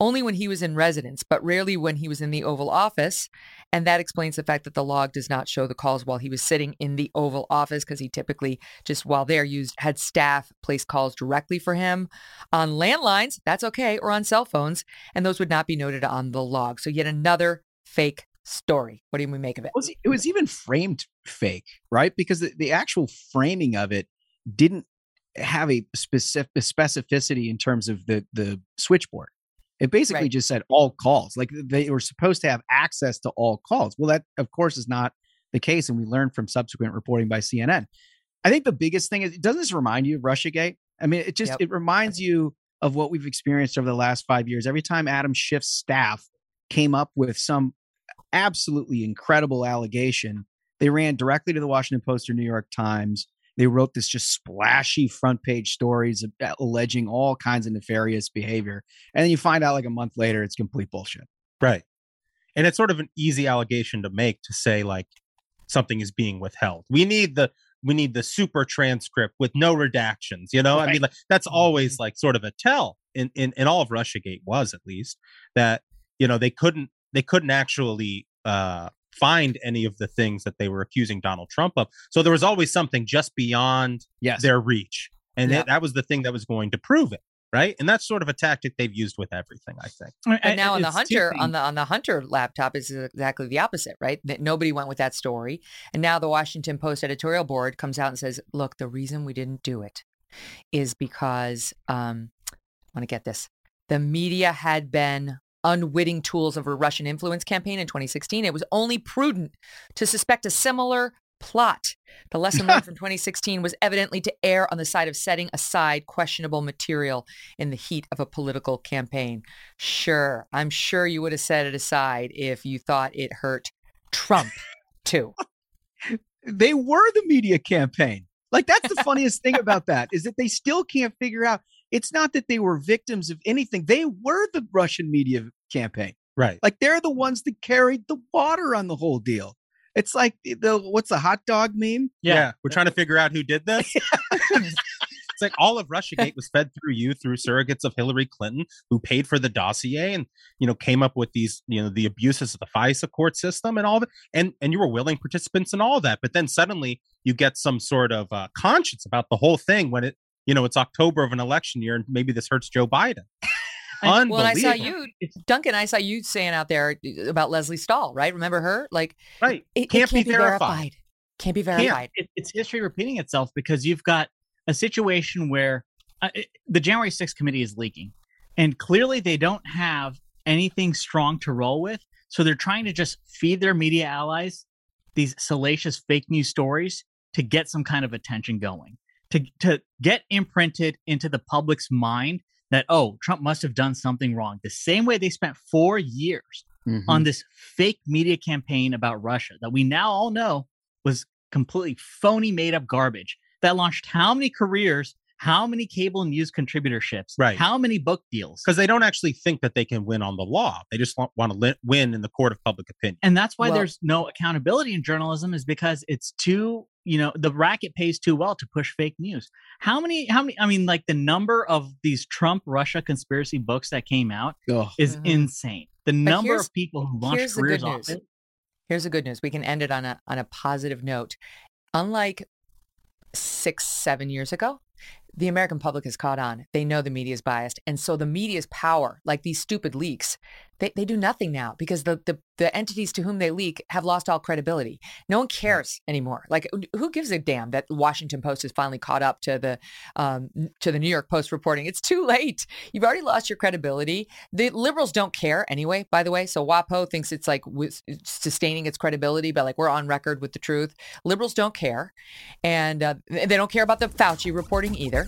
only when he was in residence, but rarely when he was in the Oval Office. And that explains the fact that the log does not show the calls while he was sitting in the Oval Office because he typically just while there used had staff place calls directly for him on landlines. That's okay, or on cell phones, and those would not be noted on the log. So yet another fake story. What do we make of it? It was, it was even framed fake, right? Because the, the actual framing of it didn't have a specific specificity in terms of the the switchboard. It basically Right. just said all calls. Like they were supposed to have access to all calls. Well, that of course is not the case, and we learned from subsequent reporting by CNN. I think the biggest thing is doesn't this remind you of RussiaGate? I mean, it just Yep. it reminds you of what we've experienced over the last five years. Every time Adam Schiff's staff came up with some absolutely incredible allegation, they ran directly to the Washington Post or New York Times. They wrote this just splashy front page stories alleging all kinds of nefarious behavior. And then you find out like a month later, it's complete bullshit. Right. And it's sort of an easy allegation to make to say like something is being withheld. We need the we need the super transcript with no redactions, you know? I mean like that's always mm-hmm. like sort of a tell in, in in all of Russiagate was at least that you know they couldn't they couldn't actually uh find any of the things that they were accusing Donald Trump of. So there was always something just beyond Yes. their reach. And Yeah. that, that was the thing that was going to prove it. right? And that's sort of a tactic they've used with everything, I think. And now on the Hunter on the on the Hunter laptop is exactly the opposite, right? That nobody went with that story, and now the Washington Post editorial board comes out and says, "Look, the reason we didn't do it is because um, I want to get this: the media had been." Unwitting tools of a Russian influence campaign in 2016. It was only prudent to suspect a similar plot. The lesson learned from <laughs> 2016 was evidently to err on the side of setting aside questionable material in the heat of a political campaign. Sure, I'm sure you would have set it aside if you thought it hurt Trump too. <laughs> they were the media campaign. Like that's the funniest thing about <laughs> that is that they still can't figure out it's not that they were victims of anything. They were the Russian media campaign. Right. Like they're the ones that carried the water on the whole deal. It's like the what's the hot dog meme? Yeah. yeah we're trying to figure out who did <laughs> this. it's like all of Russiagate was fed through you through surrogates of Hillary Clinton who paid for the dossier and you know came up with these you know the abuses of the FISA court system and all that and and you were willing participants in all that but then suddenly you get some sort of uh, conscience about the whole thing when it you know it's October of an election year and maybe this hurts Joe Biden. Unbelievable. Well, I saw you, Duncan. I saw you saying out there about Lesley Stahl, right? Remember her? Like, right? It can't, it can't be, be verified. verified. Can't be verified. It, it's history repeating itself because you've got a situation where uh, it, the January 6th committee is leaking, and clearly they don't have anything strong to roll with. So they're trying to just feed their media allies these salacious fake news stories to get some kind of attention going, to to get imprinted into the public's mind that, oh, Trump must have done something wrong. The same way they spent four years mm-hmm. on this fake media campaign about Russia that we now all know was completely phony, made up garbage that launched how many careers, how many cable news contributorships, right? How many book deals? Because they don't actually think that they can win on the law. They just want, want to li- win in the court of public opinion. And that's why well, there's no accountability in journalism, is because it's too you know the racket pays too well to push fake news how many how many i mean like the number of these trump russia conspiracy books that came out oh. is mm-hmm. insane the but number of people who launched careers off it here's the good news we can end it on a on a positive note unlike six seven years ago the American public has caught on. They know the media is biased. And so the media's power, like these stupid leaks, they, they do nothing now because the, the, the entities to whom they leak have lost all credibility. No one cares anymore. Like who gives a damn that Washington Post has finally caught up to the um, to the New York Post reporting? It's too late. You've already lost your credibility. The liberals don't care anyway. By the way, so WAPO thinks it's like sustaining its credibility, but like we're on record with the truth. Liberals don't care, and uh, they don't care about the Fauci reporting either.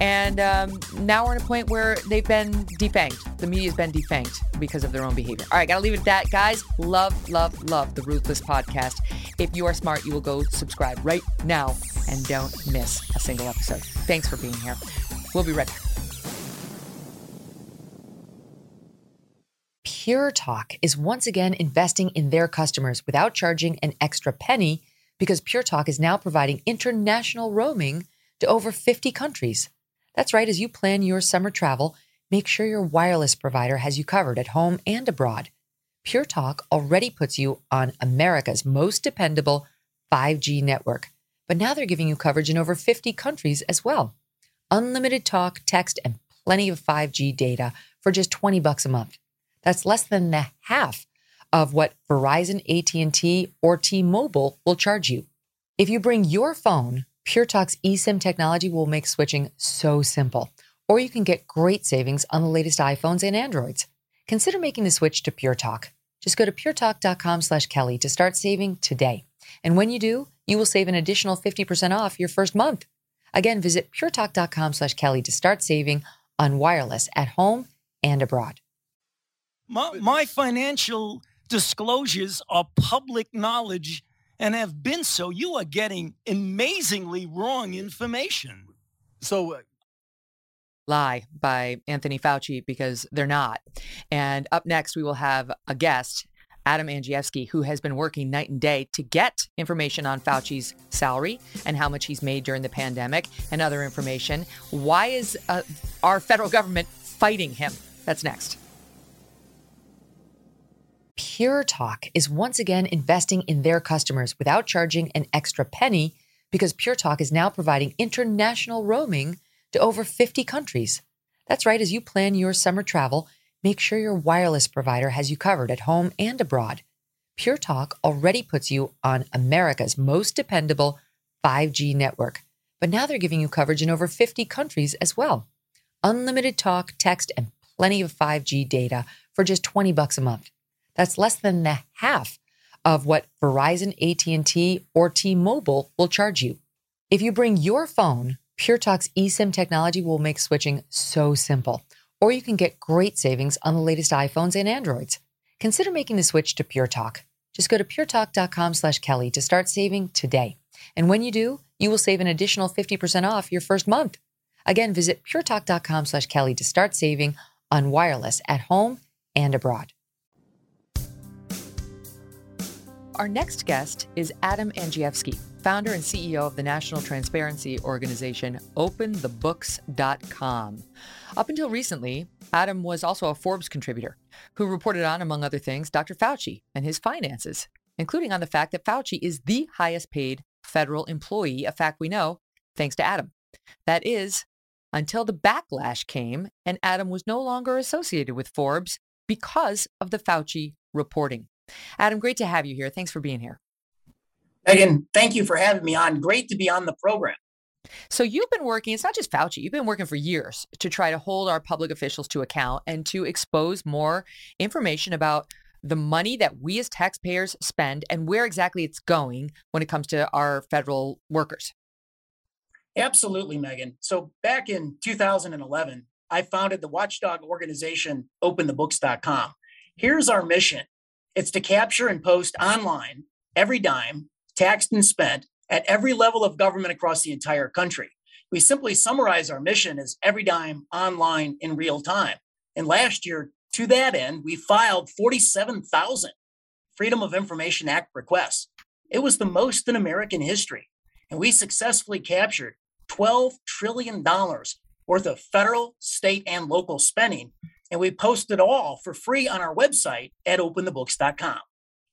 And um, now we're at a point where they've been defanged. The media's been defanged because of their own behavior. All right, gotta leave it at that. Guys, love, love, love the Ruthless Podcast. If you are smart, you will go subscribe right now and don't miss a single episode. Thanks for being here. We'll be right back. Pure Talk is once again investing in their customers without charging an extra penny because Pure Talk is now providing international roaming to over 50 countries. That's right, as you plan your summer travel, make sure your wireless provider has you covered at home and abroad. Pure Talk already puts you on America's most dependable 5G network, but now they're giving you coverage in over 50 countries as well. Unlimited talk, text, and plenty of 5G data for just 20 bucks a month. That's less than the half of what Verizon, AT&T, or T-Mobile will charge you. If you bring your phone Pure Talk's eSIM technology will make switching so simple. Or you can get great savings on the latest iPhones and Androids. Consider making the switch to Pure Talk. Just go to puretalk.com slash Kelly to start saving today. And when you do, you will save an additional 50% off your first month. Again, visit puretalk.com slash Kelly to start saving on wireless at home and abroad. My, my financial disclosures are public knowledge and have been so, you are getting amazingly wrong information. So, uh, lie by Anthony Fauci because they're not. And up next, we will have a guest, Adam Andrzejewski, who has been working night and day to get information on Fauci's salary and how much he's made during the pandemic and other information. Why is uh, our federal government fighting him? That's next. Pure Talk is once again investing in their customers without charging an extra penny because Pure Talk is now providing international roaming to over 50 countries. That's right, as you plan your summer travel, make sure your wireless provider has you covered at home and abroad. Pure Talk already puts you on America's most dependable 5G network, but now they're giving you coverage in over 50 countries as well. Unlimited talk, text, and plenty of 5G data for just 20 bucks a month. That's less than the half of what Verizon, AT&T, or T-Mobile will charge you. If you bring your phone, PureTalk's eSIM technology will make switching so simple. Or you can get great savings on the latest iPhones and Androids. Consider making the switch to PureTalk. Just go to puretalk.com slash Kelly to start saving today. And when you do, you will save an additional 50% off your first month. Again, visit puretalk.com slash Kelly to start saving on wireless at home and abroad. Our next guest is Adam Andrzejewski, founder and CEO of the national transparency organization OpenTheBooks.com. Up until recently, Adam was also a Forbes contributor who reported on, among other things, Dr. Fauci and his finances, including on the fact that Fauci is the highest paid federal employee, a fact we know thanks to Adam. That is, until the backlash came and Adam was no longer associated with Forbes because of the Fauci reporting. Adam, great to have you here. Thanks for being here. Megyn, thank you for having me on. Great to be on the program. So you've been working, it's not just Fauci, you've been working for years to try to hold our public officials to account and to expose more information about the money that we as taxpayers spend and where exactly it's going when it comes to our federal workers. Absolutely, Megyn. So back in 2011, I founded the watchdog organization openthebooks.com. Here's our mission it's to capture and post online every dime, taxed and spent, at every level of government across the entire country. We simply summarize our mission as every dime online in real time. And last year, to that end, we filed 47,000 Freedom of Information Act requests. It was the most in American history. And we successfully captured $12 trillion worth of federal, state, and local spending and we post it all for free on our website at openthebooks.com.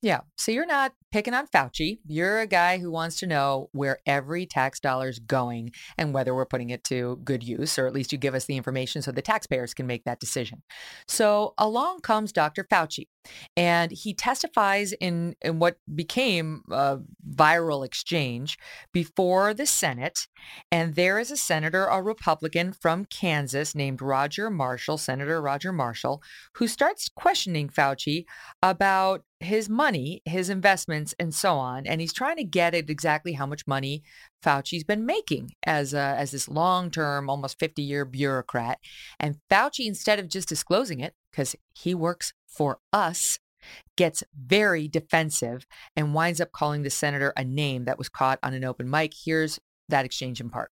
Yeah. So you're not picking on Fauci. You're a guy who wants to know where every tax dollar is going and whether we're putting it to good use, or at least you give us the information so the taxpayers can make that decision. So along comes Dr. Fauci, and he testifies in, in what became a viral exchange before the Senate. And there is a senator, a Republican from Kansas named Roger Marshall, Senator Roger Marshall, who starts questioning Fauci about his money, his investments, and so on. And he's trying to get at exactly how much money Fauci's been making as a, as this long-term, almost 50-year bureaucrat. And Fauci, instead of just disclosing it, because he works for us, gets very defensive and winds up calling the senator a name that was caught on an open mic. Here's that exchange in part.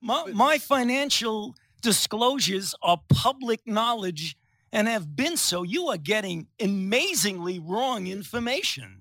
My, my financial disclosures are public knowledge and have been so, you are getting amazingly wrong information.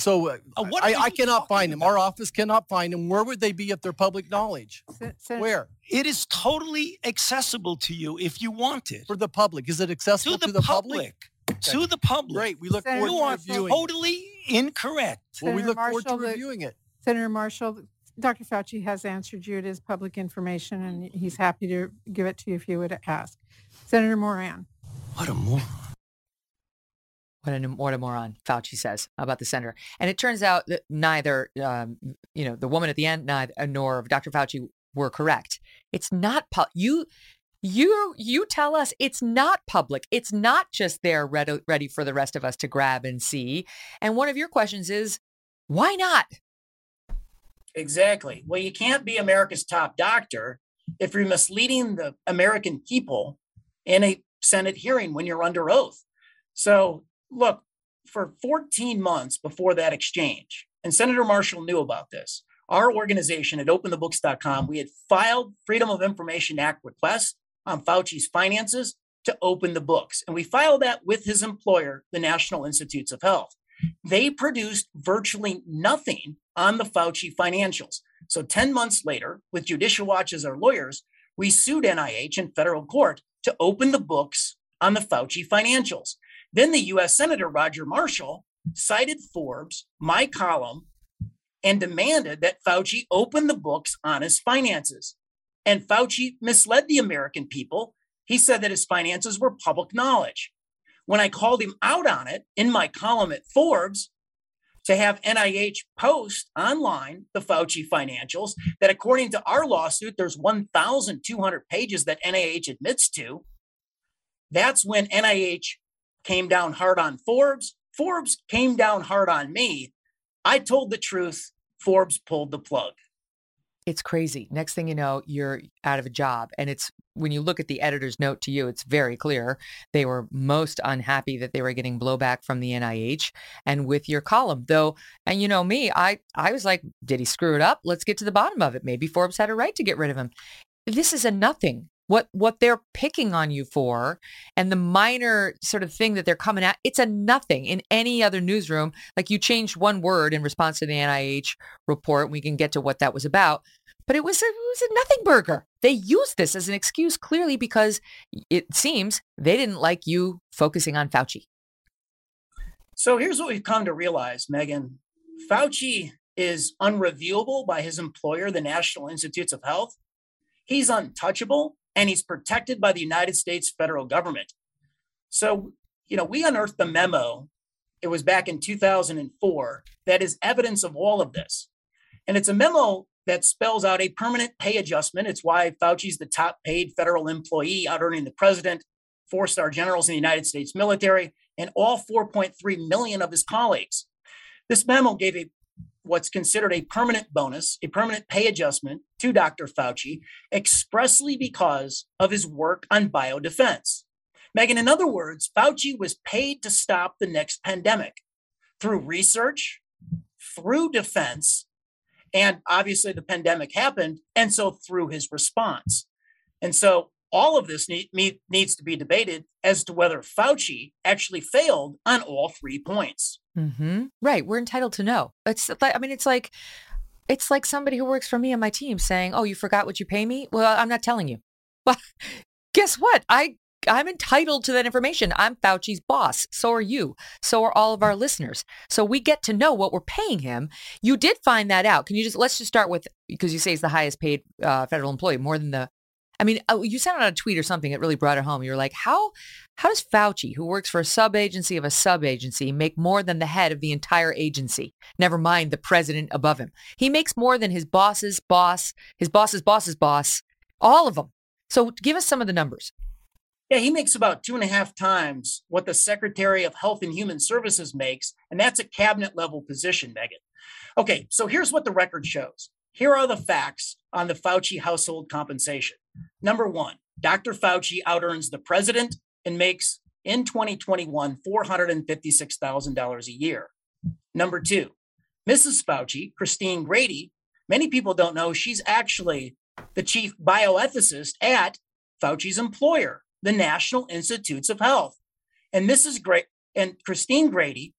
So uh, uh, I, I cannot find them. Our office cannot find them. Where would they be if they're public knowledge? Where? It is totally accessible to you if you want it. For the public. Is it accessible to the, to the public? public? To the public. Great. We look Senator forward to reviewing. Totally incorrect. Well, we Senator look forward Marshall, to reviewing it. Senator Marshall, Dr. Fauci has answered you. It is public information, and he's happy to give it to you if you would ask. Senator Moran. What a moron. What a, what a moron, Fauci says about the senator. And it turns out that neither, um, you know, the woman at the end, neither, nor Dr. Fauci were correct. It's not you. You you tell us it's not public. It's not just there ready, ready for the rest of us to grab and see. And one of your questions is, why not? Exactly. Well, you can't be America's top doctor if you're misleading the American people in a Senate hearing when you're under oath. So, look, for 14 months before that exchange, and Senator Marshall knew about this, our organization at openthebooks.com, we had filed Freedom of Information Act requests on Fauci's finances to open the books. And we filed that with his employer, the National Institutes of Health. They produced virtually nothing on the Fauci financials. So 10 months later, with Judicial Watch as our lawyers, we sued NIH in federal court to open the books on the Fauci financials. Then the US Senator Roger Marshall cited Forbes, my column, and demanded that Fauci open the books on his finances. And Fauci misled the American people. He said that his finances were public knowledge. When I called him out on it in my column at Forbes, to have NIH post online the Fauci financials that according to our lawsuit, there's 1,200 pages that NIH admits to. That's when NIH came down hard on Forbes. Forbes came down hard on me. I told the truth. Forbes pulled the plug. It's crazy. Next thing you know, you're out of a job. And it's when you look at the editor's note to you, it's very clear they were most unhappy that they were getting blowback from the NIH and with your column. Though, and you know me, I I was like, did he screw it up? Let's get to the bottom of it. Maybe Forbes had a right to get rid of him. This is a nothing what what they're picking on you for and the minor sort of thing that they're coming at it's a nothing in any other newsroom. Like you changed one word in response to the NIH report we can get to what that was about but it was a, it was a nothing burger. They used this as an excuse clearly because it seems they didn't like you focusing on Fauci. So here's what we've come to realize Megyn. Fauci is unreviewable by his employer the National Institutes of Health. He's untouchable and he's protected by the United States federal government. So, you know, we unearthed the memo. It was back in 2004 that is evidence of all of this. And it's a memo that spells out a permanent pay adjustment. It's why Fauci's the top paid federal employee, out earning the president, four star generals in the United States military, and all 4.3 million of his colleagues. This memo gave a what's considered a permanent bonus, a permanent pay adjustment to Dr. Fauci expressly because of his work on biodefense. Megyn, in other words, Fauci was paid to stop the next pandemic through research, through defense, and obviously the pandemic happened, and so through his response. And so all of this need, need, needs to be debated as to whether Fauci actually failed on all three points. Mm-hmm. Right. We're entitled to know. It's I mean, it's like, it's like somebody who works for me and my team saying, "Oh, you forgot what you pay me." Well, I'm not telling you. <laughs> But guess what? I I'm entitled to that information. I'm Fauci's boss. So are you. So are all of our listeners. So we get to know what we're paying him. You did find that out. Can you just let's just start with because you say he's the highest paid uh, federal employee, more than the I mean, uh, you sent out a tweet or something that really brought it home. You were like, how how does Fauci, who works for a sub agency of a sub agency, make more than the head of the entire agency? Never mind the president above him. He makes more than his boss's boss, his boss's boss's boss, all of them. So give us some of the numbers. Yeah, he makes about two and a half times what the Secretary of Health and Human Services makes, and that's a cabinet level position, Megyn. Okay, so here's what the record shows. Here are the facts on the Fauci household compensation. Number one, Dr. Fauci out earns the president and makes in 2021 $456,000 a year. Number two, Mrs. Fauci, Christine Grady, many people don't know she's actually the chief bioethicist at Fauci's employer, the National Institutes of Health. And Mrs. Gray and Christine Grady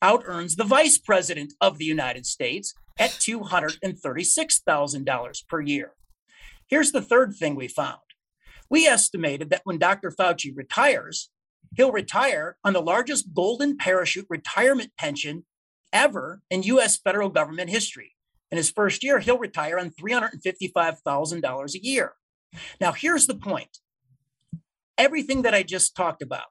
out earns the vice president of the United States at $236,000 per year. Here's the third thing we found. We estimated that when Dr. Fauci retires, he'll retire on the largest golden parachute retirement pension ever in US federal government history. In his first year, he'll retire on $355,000 a year. Now, here's the point everything that I just talked about,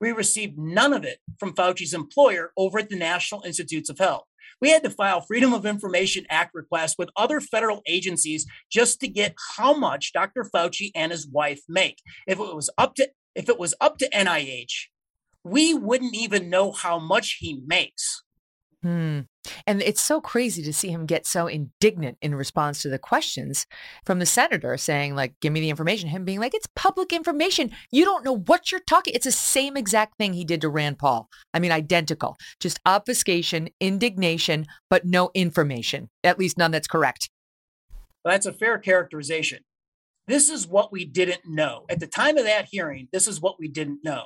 we received none of it from Fauci's employer over at the National Institutes of Health. We had to file Freedom of Information Act requests with other federal agencies just to get how much Dr. Fauci and his wife make. If it was up to if it was up to NIH, we wouldn't even know how much he makes. Hmm. And it's so crazy to see him get so indignant in response to the questions from the senator saying, like, give me the information. Him being like, it's public information. You don't know what you're talking. It's the same exact thing he did to Rand Paul. I mean, identical. Just obfuscation, indignation, but no information, at least none that's correct. Well, that's a fair characterization. This is what we didn't know. At the time of that hearing, this is what we didn't know.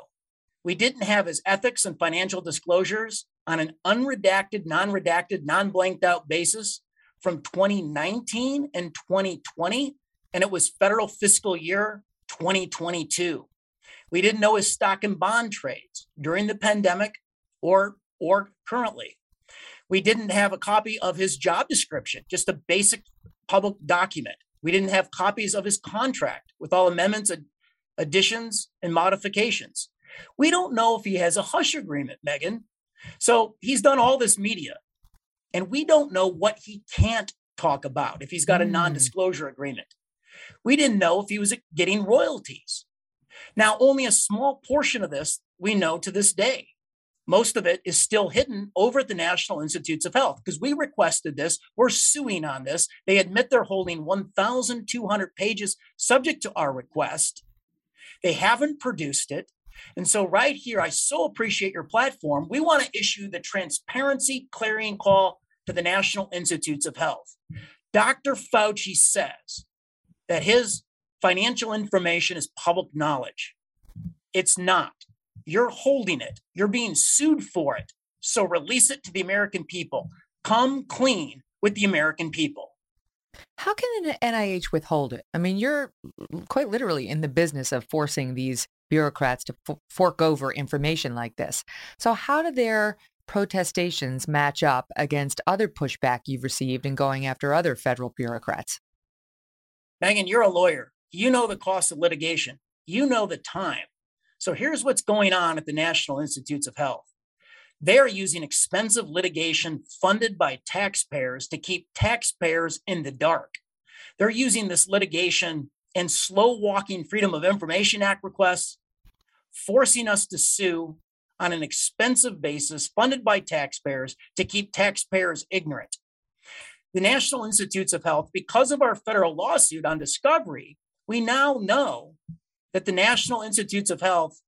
We didn't have his ethics and financial disclosures on an unredacted, non redacted, non blanked out basis from 2019 and 2020, and it was federal fiscal year 2022. We didn't know his stock and bond trades during the pandemic or, or currently. We didn't have a copy of his job description, just a basic public document. We didn't have copies of his contract with all amendments, additions, and modifications. We don't know if he has a hush agreement, Megyn. So he's done all this media, and we don't know what he can't talk about if he's got a Hmm. non disclosure agreement. We didn't know if he was getting royalties. Now, only a small portion of this we know to this day. Most of it is still hidden over at the National Institutes of Health because we requested this. We're suing on this. They admit they're holding 1,200 pages subject to our request. They haven't produced it. And so, right here, I so appreciate your platform. We want to issue the transparency clarion call to the National Institutes of Health. Dr. Fauci says that his financial information is public knowledge. It's not. You're holding it, you're being sued for it. So, release it to the American people. Come clean with the American people. How can an NIH withhold it? I mean, you're quite literally in the business of forcing these bureaucrats to f- fork over information like this. So, how do their protestations match up against other pushback you've received in going after other federal bureaucrats? Megyn, you're a lawyer. You know the cost of litigation, you know the time. So, here's what's going on at the National Institutes of Health. They are using expensive litigation funded by taxpayers to keep taxpayers in the dark. They're using this litigation and slow walking Freedom of Information Act requests, forcing us to sue on an expensive basis funded by taxpayers to keep taxpayers ignorant. The National Institutes of Health, because of our federal lawsuit on discovery, we now know that the National Institutes of Health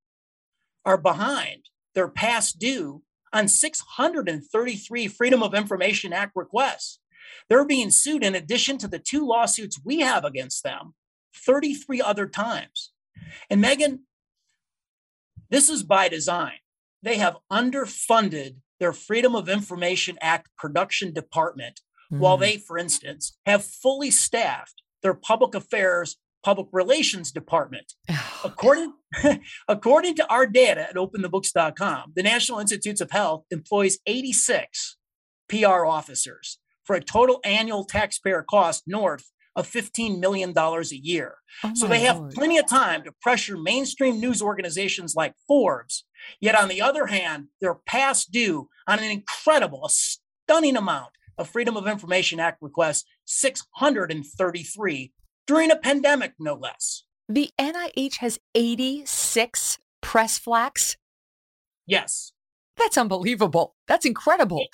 are behind. They're past due on 633 Freedom of Information Act requests. They're being sued in addition to the two lawsuits we have against them 33 other times. And Megyn, this is by design. They have underfunded their Freedom of Information Act production department, while Mm. they, for instance, have fully staffed their public affairs, public relations department. <sighs> According, <laughs> according to our data at openthebooks.com, the National Institutes of Health employs 86 PR officers for a total annual taxpayer cost north of $15 million a year. Oh so they have Lord. plenty of time to pressure mainstream news organizations like Forbes. Yet, on the other hand, they're past due on an incredible, a stunning amount of Freedom of Information Act requests 633 during a pandemic, no less. The NIH has 86 press flacks. Yes. That's unbelievable. That's incredible.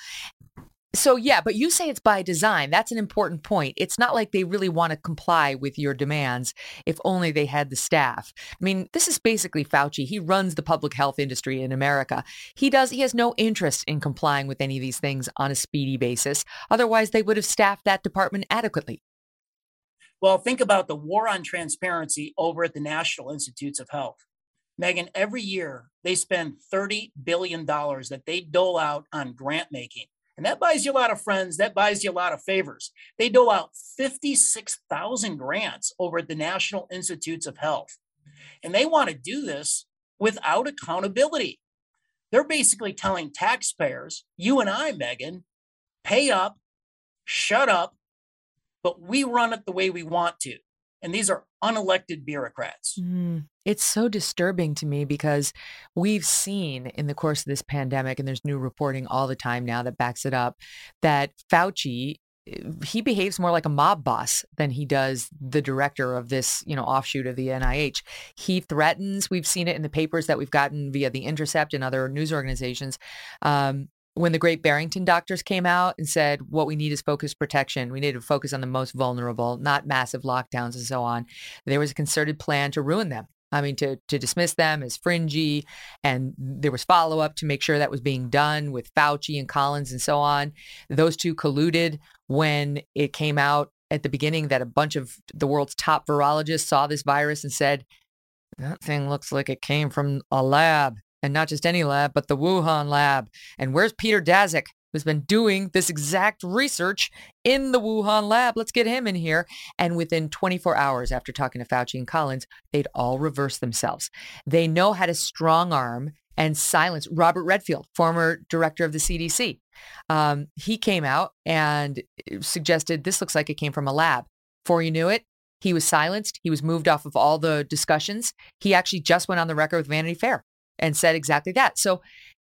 So, yeah, but you say it's by design. That's an important point. It's not like they really want to comply with your demands if only they had the staff. I mean, this is basically Fauci. He runs the public health industry in America. He does he has no interest in complying with any of these things on a speedy basis. Otherwise, they would have staffed that department adequately. Well, think about the war on transparency over at the National Institutes of Health. Megyn, every year they spend $30 billion that they dole out on grant making. And that buys you a lot of friends. That buys you a lot of favors. They dole out 56,000 grants over at the National Institutes of Health. And they want to do this without accountability. They're basically telling taxpayers, you and I, Megyn, pay up, shut up, but we run it the way we want to. And these are unelected bureaucrats. Mm, It's so disturbing to me because we've seen in the course of this pandemic, and there's new reporting all the time now that backs it up, that Fauci eh, he behaves more like a mob boss than he does the director of this, you know, offshoot of the NIH. He threatens. We've seen it in the papers that we've gotten via the Intercept and other news organizations. Um, when the Great Barrington doctors came out and said, what we need is focused protection. We need to focus on the most vulnerable, not massive lockdowns and so on. There was a concerted plan to ruin them. I mean, to, to dismiss them as fringy. And there was follow up to make sure that was being done with Fauci and Collins and so on. Those two colluded when it came out at the beginning that a bunch of the world's top virologists saw this virus and said, that thing looks like it came from a lab and not just any lab, but the Wuhan lab. And where's Peter Daszak, who's been doing this exact research in the Wuhan lab? Let's get him in here. And within 24 hours after talking to Fauci and Collins, they'd all reverse themselves. They know how to strong arm and silence Robert Redfield, former director of the CDC. Um, he came out and suggested this looks like it came from a lab. Before you knew it, he was silenced. He was moved off of all the discussions. He actually just went on the record with Vanity Fair and said exactly that. So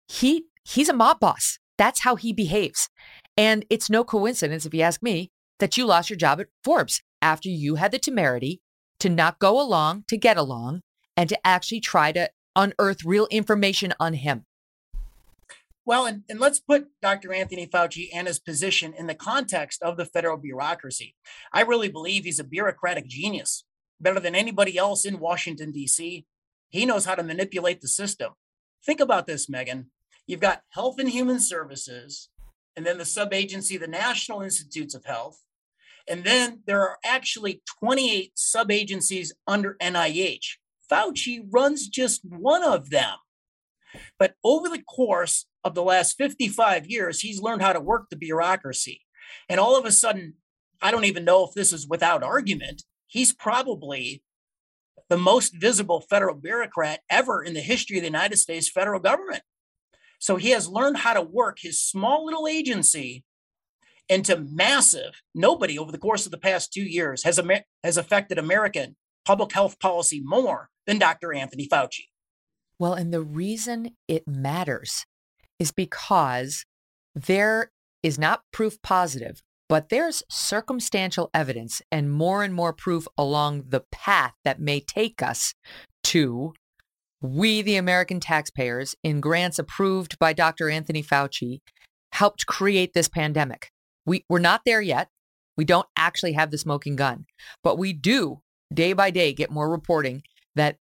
he he's a mob boss. That's how he behaves. And it's no coincidence, if you ask me, that you lost your job at Forbes after you had the temerity to not go along, to get along, and to actually try to unearth real information on him. Well, and, and let's put Dr. Anthony Fauci and his position in the context of the federal bureaucracy. I really believe he's a bureaucratic genius, better than anybody else in Washington, D.C. He knows how to manipulate the system. Think about this, Megyn. You've got Health and Human Services, and then the sub agency, the National Institutes of Health. And then there are actually 28 sub agencies under NIH. Fauci runs just one of them. But over the course of the last 55 years, he's learned how to work the bureaucracy. And all of a sudden, I don't even know if this is without argument, he's probably the most visible federal bureaucrat ever in the history of the United States federal government. So he has learned how to work his small little agency into massive. Nobody over the course of the past two years has, has affected American public health policy more than Dr. Anthony Fauci. Well, and the reason it matters is because there is not proof positive, but there's circumstantial evidence and more and more proof along the path that may take us to we, the American taxpayers, in grants approved by Dr. Anthony Fauci, helped create this pandemic. We, we're not there yet. We don't actually have the smoking gun, but we do day by day get more reporting that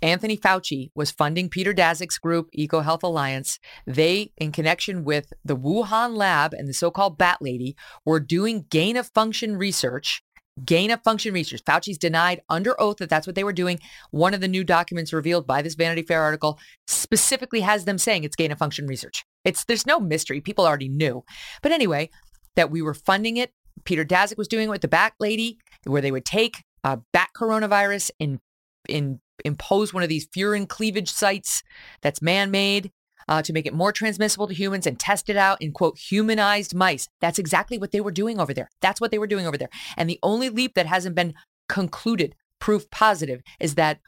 Anthony Fauci was funding Peter Daszak's group, EcoHealth Alliance. They, in connection with the Wuhan lab and the so-called Bat Lady, were doing gain of function research. Gain of function research. Fauci's denied under oath that that's what they were doing. One of the new documents revealed by this Vanity Fair article specifically has them saying it's gain of function research. It's there's no mystery. People already knew. But anyway, that we were funding it. Peter Daszak was doing it with the Bat Lady, where they would take bat coronavirus and in impose one of these furin cleavage sites that's man-made uh, to make it more transmissible to humans and test it out in quote humanized mice. That's exactly what they were doing over there. That's what they were doing over there. And the only leap that hasn't been concluded, proof positive, is that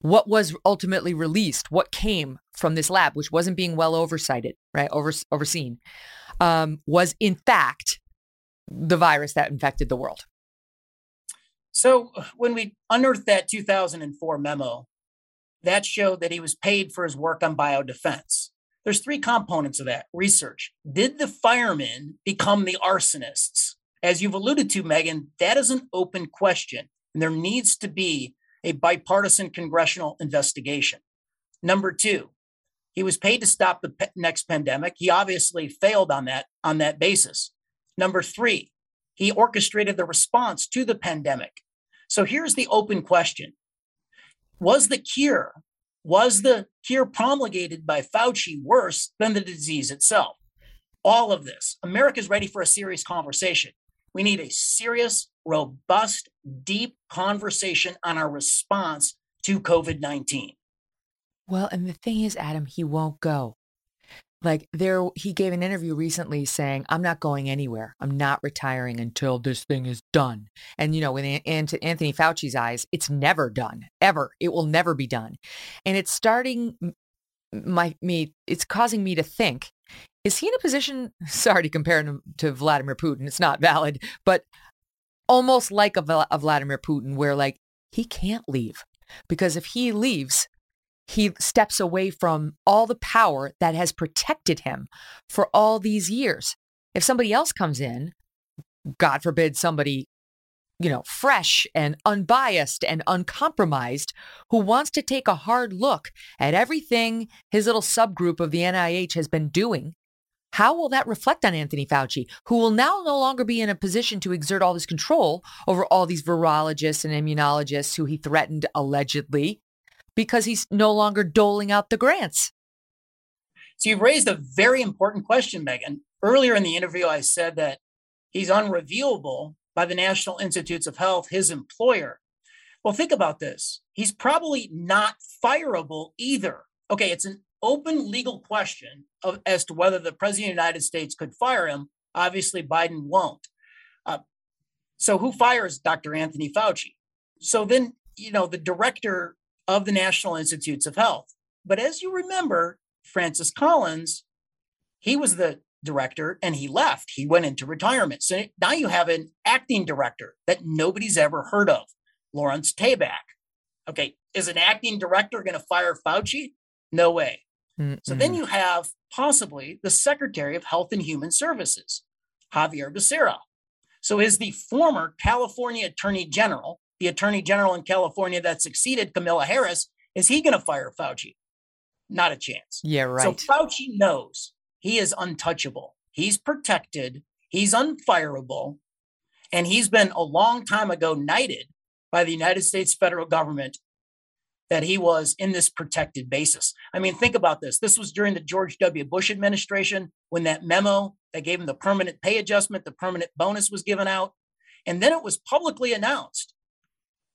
what was ultimately released, what came from this lab, which wasn't being well oversighted, right, over, overseen, um, was in fact the virus that infected the world. So when we unearthed that 2004 memo, that showed that he was paid for his work on biodefense. There's three components of that research. Did the firemen become the arsonists? As you've alluded to, Megyn, that is an open question, and there needs to be a bipartisan congressional investigation. Number two, he was paid to stop the pe- next pandemic. He obviously failed on that on that basis. Number three, he orchestrated the response to the pandemic. So here's the open question Was the cure, was the cure promulgated by Fauci worse than the disease itself? All of this, America's ready for a serious conversation. We need a serious, robust, deep conversation on our response to COVID 19. Well, and the thing is, Adam, he won't go. Like there, he gave an interview recently saying, "I'm not going anywhere. I'm not retiring until this thing is done." And you know, with Anthony Fauci's eyes, it's never done, ever. It will never be done, and it's starting my me. It's causing me to think: Is he in a position? <laughs> Sorry to compare him to Vladimir Putin. It's not valid, but almost like a, a Vladimir Putin, where like he can't leave because if he leaves, he steps away from all the power that has protected him for all these years. If somebody else comes in, God forbid somebody, you know, fresh and unbiased and uncompromised who wants to take a hard look at everything his little subgroup of the NIH has been doing, how will that reflect on Anthony Fauci, who will now no longer be in a position to exert all this control over all these virologists and immunologists who he threatened allegedly because he's no longer doling out the grants. So you've raised a very important question, Megyn. Earlier in the interview, I said that he's unreviewable by the National Institutes of Health, his employer. Well, think about this. He's probably not fireable either. Okay, it's an open legal question of, as to whether the president of the United States could fire him. Obviously, Biden won't. Uh, So who fires Dr. Anthony Fauci? So then, you know, the director of the National Institutes of Health. But as you remember, Francis Collins, he was the director and he left. He went into retirement. So now you have an acting director that nobody's ever heard of, Lawrence Tabak. Okay, is an acting director going to fire Fauci? No way. Mm-mm. So then you have possibly the Secretary of Health and Human Services, Xavier Becerra. So is the former California Attorney General, the Attorney General in California that succeeded Kamala Harris, is he going to fire Fauci? Not a chance. Yeah, right. So Fauci knows he is untouchable. He's protected. He's unfireable. And he's been a long time ago knighted by the United States federal government that he was in this protected basis. I mean, think about this. This was during the George W. Bush administration when that memo that gave him the permanent pay adjustment, the permanent bonus was given out. And then it was publicly announced.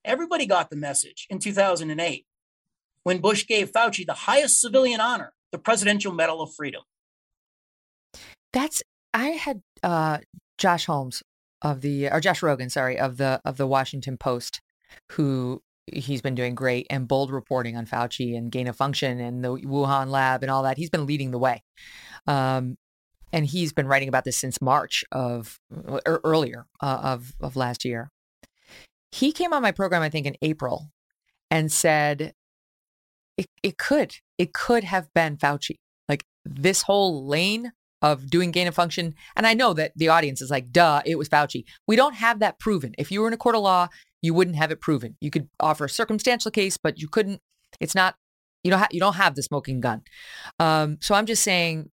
Everybody got the message in 2008 when Bush gave Fauci the highest civilian honor, the Presidential Medal of Freedom. That's I had uh, Josh Holmes of the or Josh Rogin, sorry, of the of the Washington Post, who he's been doing great and bold reporting on Fauci and gain of function and the Wuhan lab and all that. He's been leading the way. Um, and he's been writing about this since March of or er, earlier uh, of of last year. He came on my program, I think, in April, and said it, it could it could have been Fauci. Like this whole lane of doing gain of function. And I know that the audience is like, duh, it was Fauci. We don't have that proven. If you were in a court of law, you wouldn't have it proven. You could offer a circumstantial case, but you couldn't. It's not. You don't. Ha- you don't have the smoking gun. Um, so I'm just saying,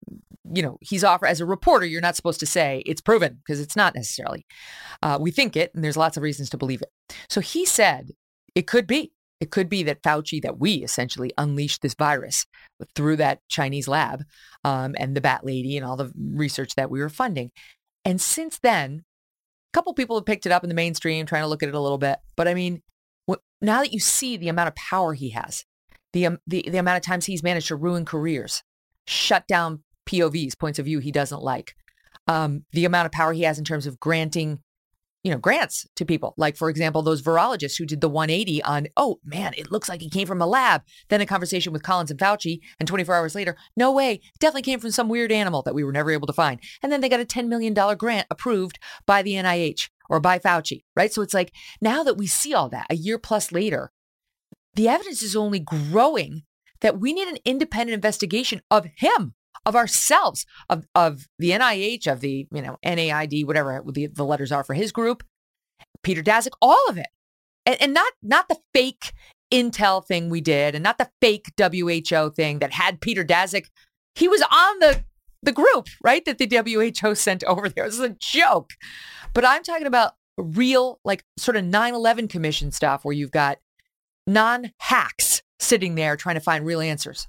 you know, he's offer as a reporter. You're not supposed to say it's proven because it's not necessarily. Uh, we think it, and there's lots of reasons to believe it. So he said it could be. It could be that Fauci, that we essentially unleashed this virus through that Chinese lab um, and the bat lady and all the research that we were funding. And since then, a couple people have picked it up in the mainstream, trying to look at it a little bit. But I mean, now that you see the amount of power he has, the, um, the, the amount of times he's managed to ruin careers, shut down POVs, points of view he doesn't like, um, the amount of power he has in terms of granting you know, grants to people. Like, for example, those virologists who did the 180 on, oh man, it looks like he came from a lab. Then a conversation with Collins and Fauci, and 24 hours later, no way, definitely came from some weird animal that we were never able to find. And then they got a $10 million grant approved by the NIH or by Fauci, right? So it's like now that we see all that a year plus later, the evidence is only growing that we need an independent investigation of him of ourselves, of, of the NIH, of the, you know, NAID, whatever the, the letters are for his group, Peter Daszak, all of it. And, and not, not the fake Intel thing we did and not the fake WHO thing that had Peter Daszak. He was on the, the group, right? That the WHO sent over there. This is a joke. But I'm talking about real, like sort of 9 11 commission stuff where you've got non hacks sitting there trying to find real answers.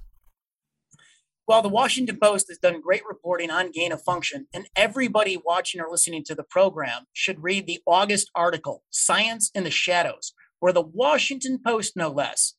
Well, the Washington Post has done great reporting on gain of function, and everybody watching or listening to the program should read the August article, Science in the Shadows, where the Washington Post, no less,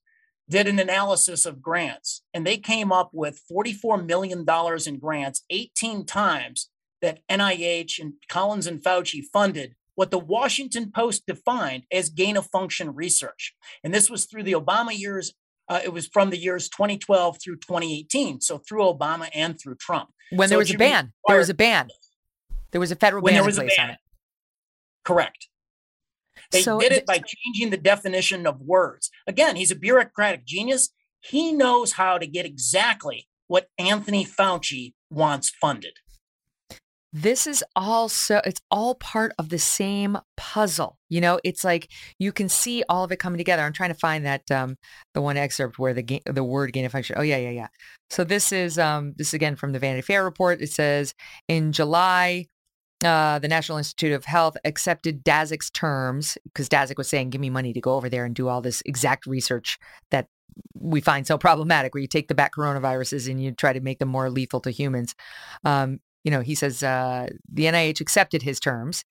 did an analysis of grants, and they came up with $44 million in grants, 18 times that NIH and Collins and Fauci funded what the Washington Post defined as gain of function research. And this was through the Obama years uh, it was from the years 2012 through 2018. So through Obama and through Trump. When so there was a ban, required, there was a ban. There was a federal ban there was in place a ban. on it. Correct. They So did it by changing the definition of words. Again, he's a bureaucratic genius. He knows how to get exactly what Anthony Fauci wants funded. This is all so it's all part of the same puzzle you know? It's like you can see all of it coming together. I'm trying to find that um the one excerpt where the the word gain of function oh yeah yeah yeah. So this is um this is again from the vanity fair report. It says in july uh, the National Institute of Health accepted Daszak's terms because Daszak was saying, "Give me money to go over there and do all this exact research that we find so problematic, where you take the bat coronaviruses and you try to make them more lethal to humans." Um, you know, he says uh, the NIH accepted his terms,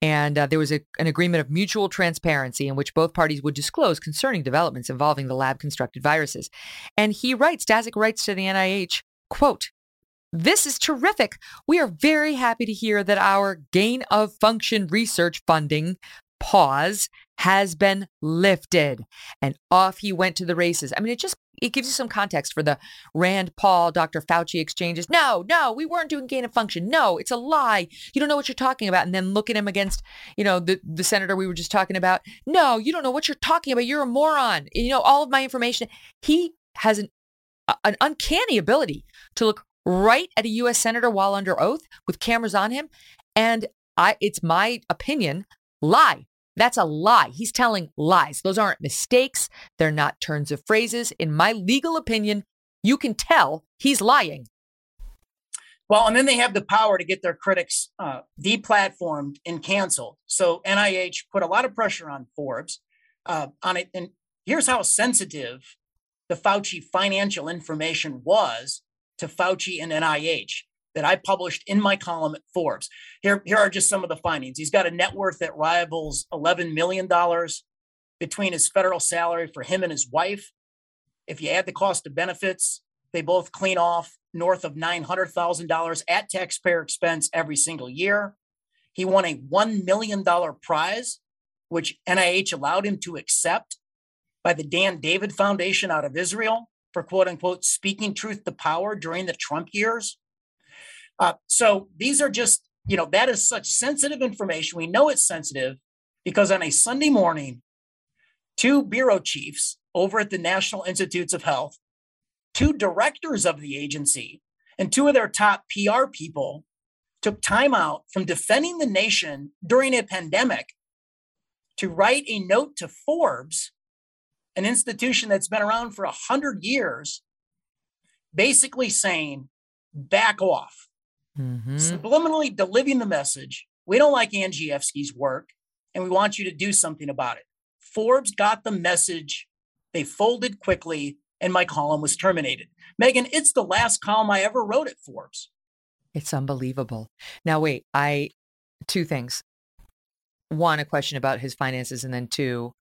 and uh, there was a, an agreement of mutual transparency in which both parties would disclose concerning developments involving the lab constructed viruses. And he writes, Daszak writes to the NIH, quote, this is terrific. We are very happy to hear that our gain of function research funding pause has been lifted. And off he went to the races. I mean, it just it gives you some context for the Rand Paul, Dr. Fauci exchanges. No, no, we weren't doing gain of function. No, it's a lie. You don't know what you're talking about. And then look at him against, you know, the, the senator we were just talking about. No, you don't know what you're talking about. You're a moron. You know, all of my information. He has an, uh, an uncanny ability to look right at a U.S. senator while under oath with cameras on him. And I, it's my opinion, lie. That's a lie. He's telling lies. Those aren't mistakes. They're not turns of phrases. In my legal opinion, you can tell he's lying. Well, and then they have the power to get their critics uh, deplatformed and canceled. So NIH put a lot of pressure on Forbes uh, on it. And here's how sensitive the Fauci financial information was to Fauci and NIH that I published in my column at Forbes. Here, here are just some of the findings. He's got a net worth that rivals $11 million between his federal salary for him and his wife. If you add the cost of benefits, they both clean off north of $900,000 at taxpayer expense every single year. He won a $1 million prize, which NIH allowed him to accept by the Dan David Foundation out of Israel for quote unquote speaking truth to power during the Trump years. Uh, so these are just, you know, that is such sensitive information. We know it's sensitive because on a Sunday morning, two bureau chiefs over at the National Institutes of Health, two directors of the agency, and two of their top PR people took time out from defending the nation during a pandemic to write a note to Forbes, an institution that's been around for 100 years, basically saying, back off mm-hmm. subliminally delivering the message we don't like Andrzejewski's work and we want you to do something about it. Forbes got the message. They folded quickly and my column was terminated. Megyn, it's the last column I ever wrote at Forbes. It's unbelievable. Now, wait, I, two things. One, a question about his finances, and then two,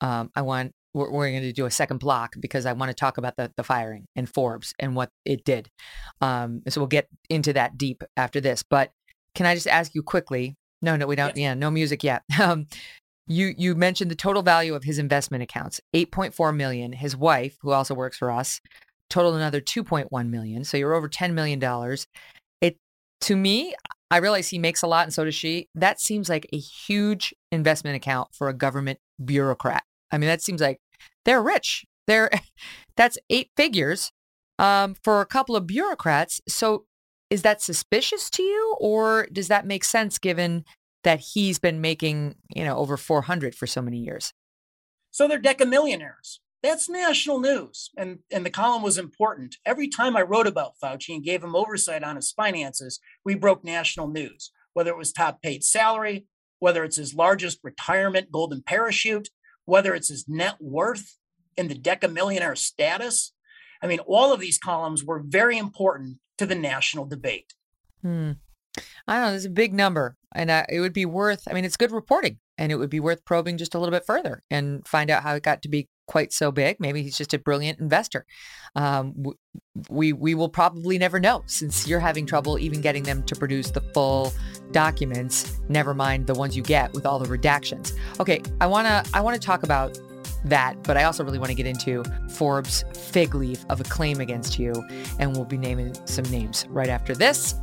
um, I want we're, we're going to do a second block because I want to talk about the, the firing and Forbes and what it did. Um, so we'll get into that deep after this. But can I just ask you quickly? No, no, we don't. Yes. Yeah, no music yet. <laughs> Um, you you mentioned the total value of his investment accounts, 8.4 million. His wife, who also works for us, totaled another 2.1 million. So you're over 10 million dollars. It to me, I realize he makes a lot and so does she. That seems like a huge investment account for a government bureaucrat. I mean, that seems like they're rich. They're <laughs> that's eight figures um, for a couple of bureaucrats. So is that suspicious to you, or does that make sense given that he's been making you know over 400 for so many years? So they're decamillionaires. That's national news, and and the column was important. Every time I wrote about Fauci and gave him oversight on his finances, we broke national news. Whether it was top paid salary, whether it's his largest retirement golden parachute, whether it's his net worth in the decamillionaire status. I mean, all of these columns were very important to the national debate. Hmm. I don't know. It's a big number, and uh, it would be worth. I mean, it's good reporting, and it would be worth probing just a little bit further and find out how it got to be quite so big. Maybe he's just a brilliant investor. Um, we we will probably never know since you're having trouble even getting them to produce the full documents. Never mind the ones you get with all the redactions. Okay, I wanna I wanna talk about that, but I also really want to get into Forbes' fig leaf of a claim against you, and we'll be naming some names right after this.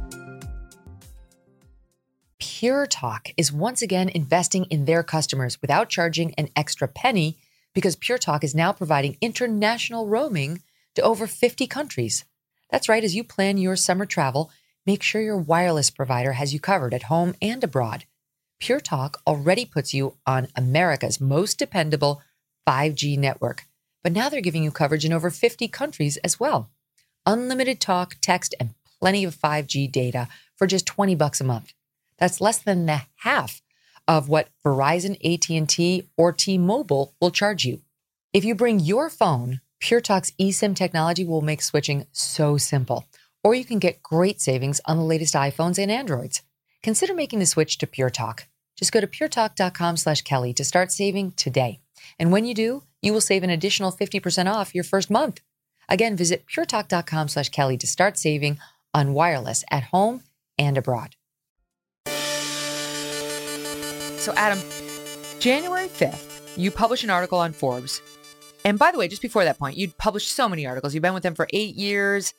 Pure Talk is once again investing in their customers without charging an extra penny because Pure Talk is now providing international roaming to over 50 countries. That's right, as you plan your summer travel, make sure your wireless provider has you covered at home and abroad. Pure Talk already puts you on America's most dependable 5G network, but now they're giving you coverage in over 50 countries as well. Unlimited talk, text, and plenty of 5G data for just 20 bucks a month. That's less than the half of what Verizon, AT&T, or T-Mobile will charge you. If you bring your phone, Pure Talk's eSIM technology will make switching so simple. Or you can get great savings on the latest iPhones and Androids. Consider making the switch to Pure Talk. Just go to puretalk.com slash Kelly to start saving today. And when you do, you will save an additional 50% off your first month. Again, visit puretalk.com slash Kelly to start saving on wireless at home and abroad. So, Adam, January 5th, you publish an article on Forbes. And by the way, just before that point, you'd published so many articles. You've been with them for eight years.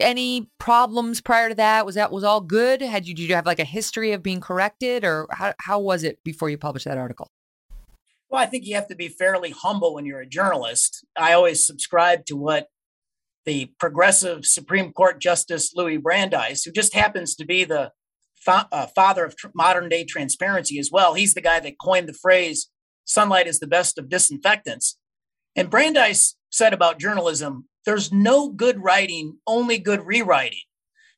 Any problems prior to that? Was that was all good? Had you did you have like a history of being corrected, or how how was it before you published that article? Well, I think you have to be fairly humble when you're a journalist. I always subscribe to what the progressive Supreme Court Justice Louis Brandeis, who just happens to be the fa- uh, father of tr- modern day transparency as well. He's the guy that coined the phrase "sunlight is the best of disinfectants." And Brandeis said about journalism, "There's no good writing, only good rewriting,"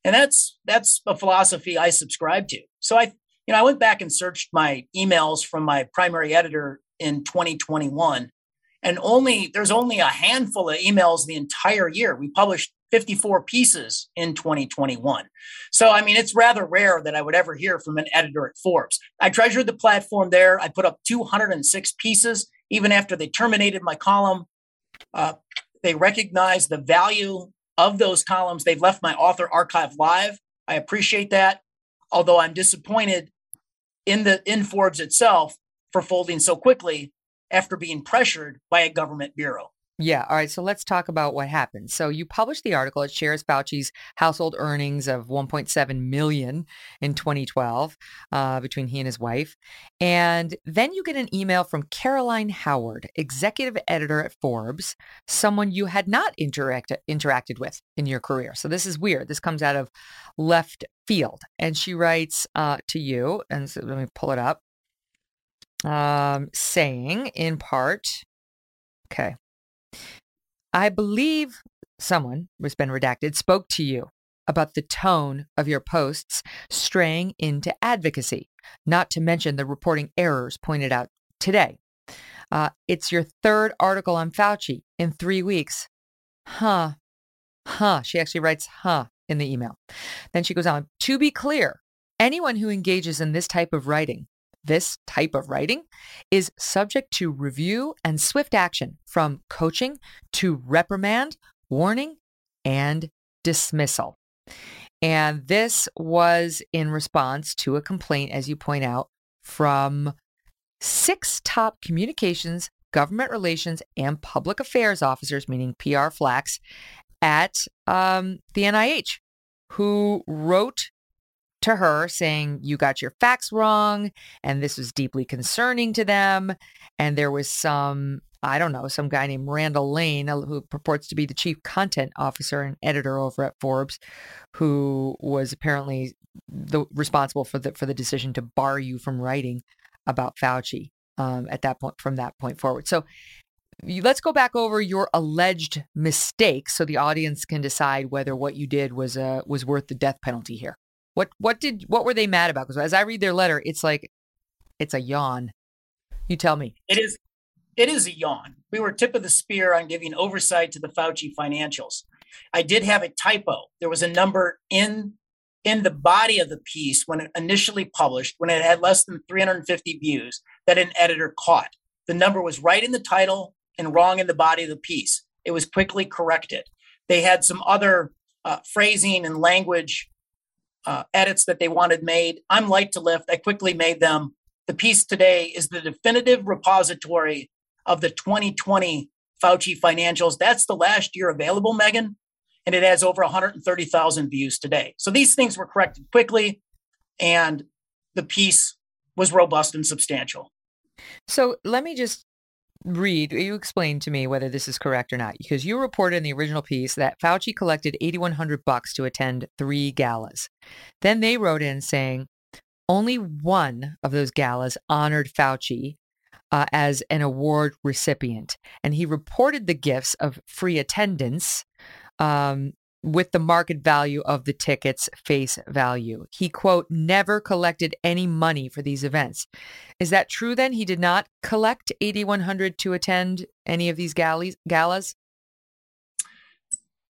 and that's that's a philosophy I subscribe to. So I, you know, I went back and searched my emails from my primary editor in 2021 and only there's only a handful of emails the entire year. We published 54 pieces in 2021. So, I mean, it's rather rare that I would ever hear from an editor at Forbes. I treasured the platform there. I put up 206 pieces even after they terminated my column. Uh, they recognize the value of those columns. They've left my author archive live. I appreciate that. Although I'm disappointed in the in Forbes itself for folding so quickly after being pressured by a government bureau. Yeah. All right. So let's talk about what happened. So you published the article. It shares Fauci's household earnings of 1.7 million in 2012 uh, between he and his wife, and then you get an email from Caroline Howard, executive editor at Forbes, someone you had not interact- interacted with in your career. So this is weird. This comes out of left field, and she writes uh, to you, and so let me pull it up um, saying in part, okay, I believe someone who's been redacted spoke to you about the tone of your posts straying into advocacy, not to mention the reporting errors pointed out today. Uh, it's your third article on Fauci in three weeks. Huh. Huh. She actually writes, huh, in the email. Then she goes on, to be clear, anyone who engages in this type of writing this type of writing is subject to review and swift action from coaching to reprimand, warning, and dismissal. And this was in response to a complaint, as you point out, from six top communications, government relations, and public affairs officers, meaning PR flacks, at um, the NIH, who wrote to her saying, You got your facts wrong. And this was deeply concerning to them. And there was some, I don't know, some guy named Randall Lane, uh, who purports to be the chief content officer and editor over at Forbes, who was apparently the responsible for the for the decision to bar you from writing about Fauci um, at that point from that point forward. So let's go back over your alleged mistakes so the audience can decide whether what you did was uh, was worth the death penalty here. What what did what were they mad about? Because as I read their letter, it's like it's a yawn. You tell me. It is it is a yawn. We were tip of the spear on giving oversight to the Fauci financials. I did have a typo. There was a number in in the body of the piece when it initially published, when it had less than 350 views, that an editor caught. The number was right in the title and wrong in the body of the piece. It was quickly corrected. They had some other uh, phrasing and language uh, edits that they wanted made. I'm light to lift. I quickly made them. The piece today is the definitive repository of the 2020 Fauci financials. That's the last year available, Megyn, and it has over 130,000 views today. So these things were corrected quickly, and the piece was robust and substantial. So let me just read, you explain to me whether this is correct or not, because you reported in the original piece that Fauci collected 8,100 bucks to attend three galas. Then they wrote in saying only one of those galas honored Fauci uh, as an award recipient, and he reported the gifts of free attendance um, with the market value of the tickets face value. He, quote, never collected any money for these events. Is that true then? He did not collect 8,100 to attend any of these galleys, galas?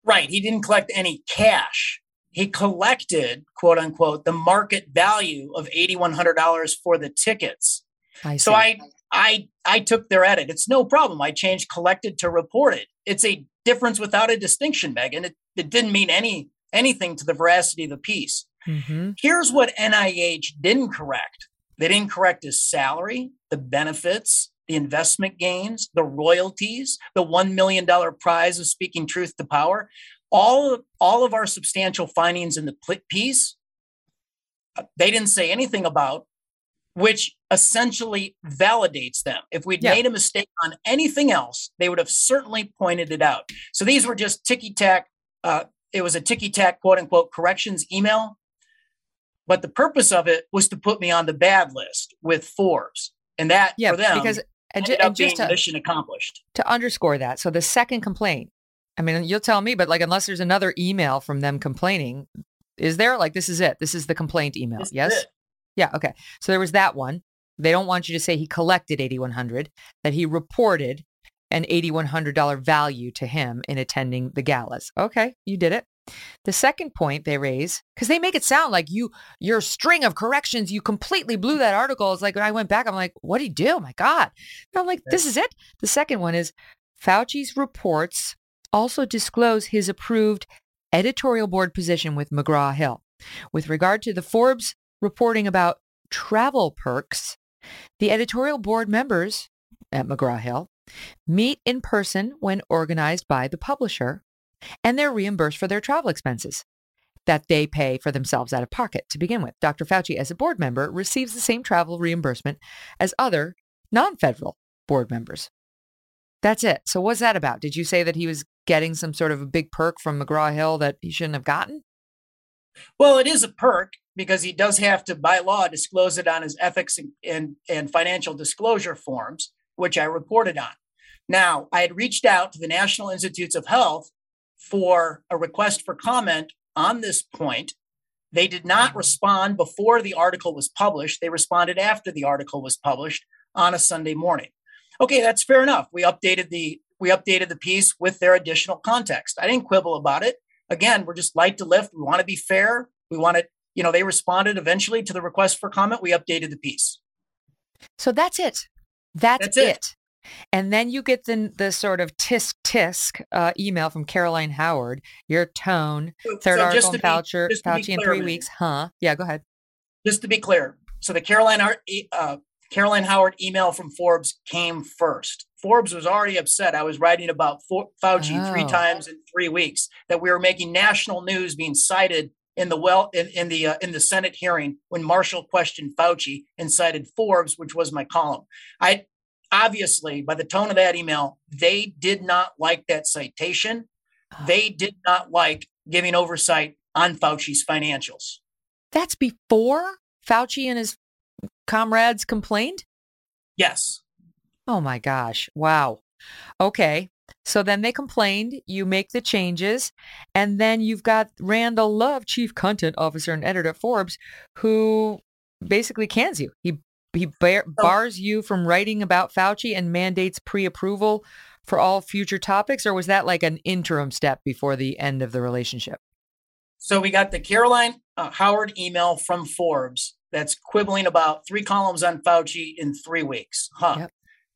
Right. He didn't collect any cash. He collected, quote unquote, the market value of $8,100 for the tickets. I so I, I, I took their edit. It's no problem. I changed collected to reported. It's a difference without a distinction, Megyn. It, it didn't mean any anything to the veracity of the piece. Mm-hmm. Here's what NIH didn't correct they didn't correct his salary, the benefits, the investment gains, the royalties, the $1 million prize of speaking truth to power. All of, all of our substantial findings in the piece, uh, they didn't say anything about, which essentially validates them. If we'd Yeah. made a mistake on anything else, they would have certainly pointed it out. So these were just ticky tack. Uh, it was a ticky tack, quote unquote, corrections email. But the purpose of it was to put me on the bad list with Forbes. And that Yeah, for them because and, ju- and just to, mission accomplished. to underscore that, so the second complaint, I mean, you'll tell me, but like, unless there's another email from them complaining, is there? Like, this is it. This is the complaint email. This is yes. Yeah. Okay. So there was that one. They don't want you to say he collected 8100 that he reported an $8,100 value to him in attending the galas. Okay, you did it. The second point they raise, because they make it sound like you, your string of corrections, you completely blew that article. It's like when I went back, I'm like, what did he do? Oh my God. And I'm like, this is it. The second one is Fauci's reports also disclose his approved editorial board position with McGraw Hill. With regard to the Forbes reporting about travel perks, the editorial board members at McGraw Hill meet in person when organized by the publisher, and they're reimbursed for their travel expenses that they pay for themselves out of pocket to begin with. Dr. Fauci, as a board member, receives the same travel reimbursement as other non federal board members. That's it. So, what's that about? Did you say that he was getting some sort of a big perk from McGraw Hill that he shouldn't have gotten? Well, it is a perk because he does have to, by law, disclose it on his ethics and, and, and financial disclosure forms, which I reported on. Now, I had reached out to the National Institutes of Health for a request for comment on this point. They did not respond before the article was published. They responded after the article was published on a Sunday morning. Okay, that's fair enough. We updated the we updated the piece with their additional context. I didn't quibble about it. Again, we're just light to lift. We want to be fair. We want to, you know, they responded eventually to the request for comment. We updated the piece. So that's it. That's, That's it. it. And then you get the, the sort of tisk tisk uh, email from Caroline Howard, your tone, third so article just on to be- Fauci, just to be Fauci in three weeks. Huh? Yeah, go ahead. Just to be clear, so the Caroline uh, Caroline Howard email from Forbes came first. Forbes was already upset. I was writing about Fauci three times in three weeks. That we were making national news, being cited in the well in, in the uh, in the Senate hearing when Marshall questioned Fauci and cited Forbes, which was my column. I obviously by the tone of that email, they did not like that citation. They did not like giving oversight on Fauci's financials. That's before Fauci and his comrades complained? Yes. Oh my gosh. Wow. Okay. So then they complained, you make the changes, and then you've got Randall Love, chief content officer and editor at Forbes, who basically cans you. He he bar- bars you from writing about Fauci and mandates pre-approval for all future topics, or was that like an interim step before the end of the relationship? So we got the Caroline uh, Howard email from Forbes that's quibbling about three columns on Fauci in three weeks. Huh.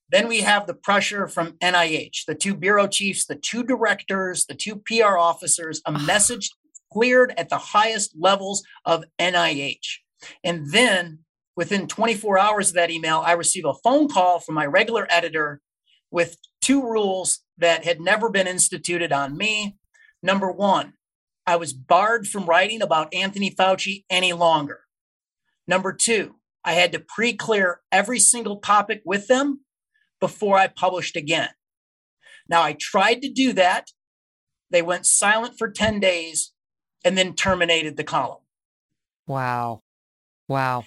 Then we have the pressure from NIH, the two bureau chiefs, the two directors, the two PR officers, a ah. message cleared at the highest levels of NIH. And then within 24 hours of that email, I receive a phone call from my regular editor with two rules that had never been instituted on me. Number one, I was barred from writing about Anthony Fauci any longer. Number two, I had to pre clear every single topic with them before I published again. Now, I tried to do that. They went silent for 10 days and then terminated the column. Wow. Wow.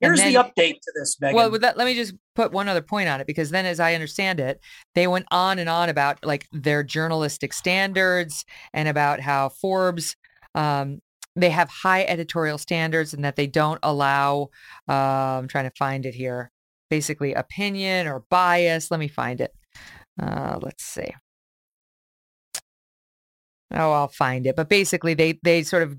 Here's the update to this, Megyn. Well, that, let me just put one other point on it because then, as I understand it, they went on and on about like their journalistic standards and about how Forbes um, they have high editorial standards and that they don't allow. Uh, I'm trying to find it here. Basically, opinion or bias. Let me find it. Uh, let's see. Oh, I'll find it. But basically, they they sort of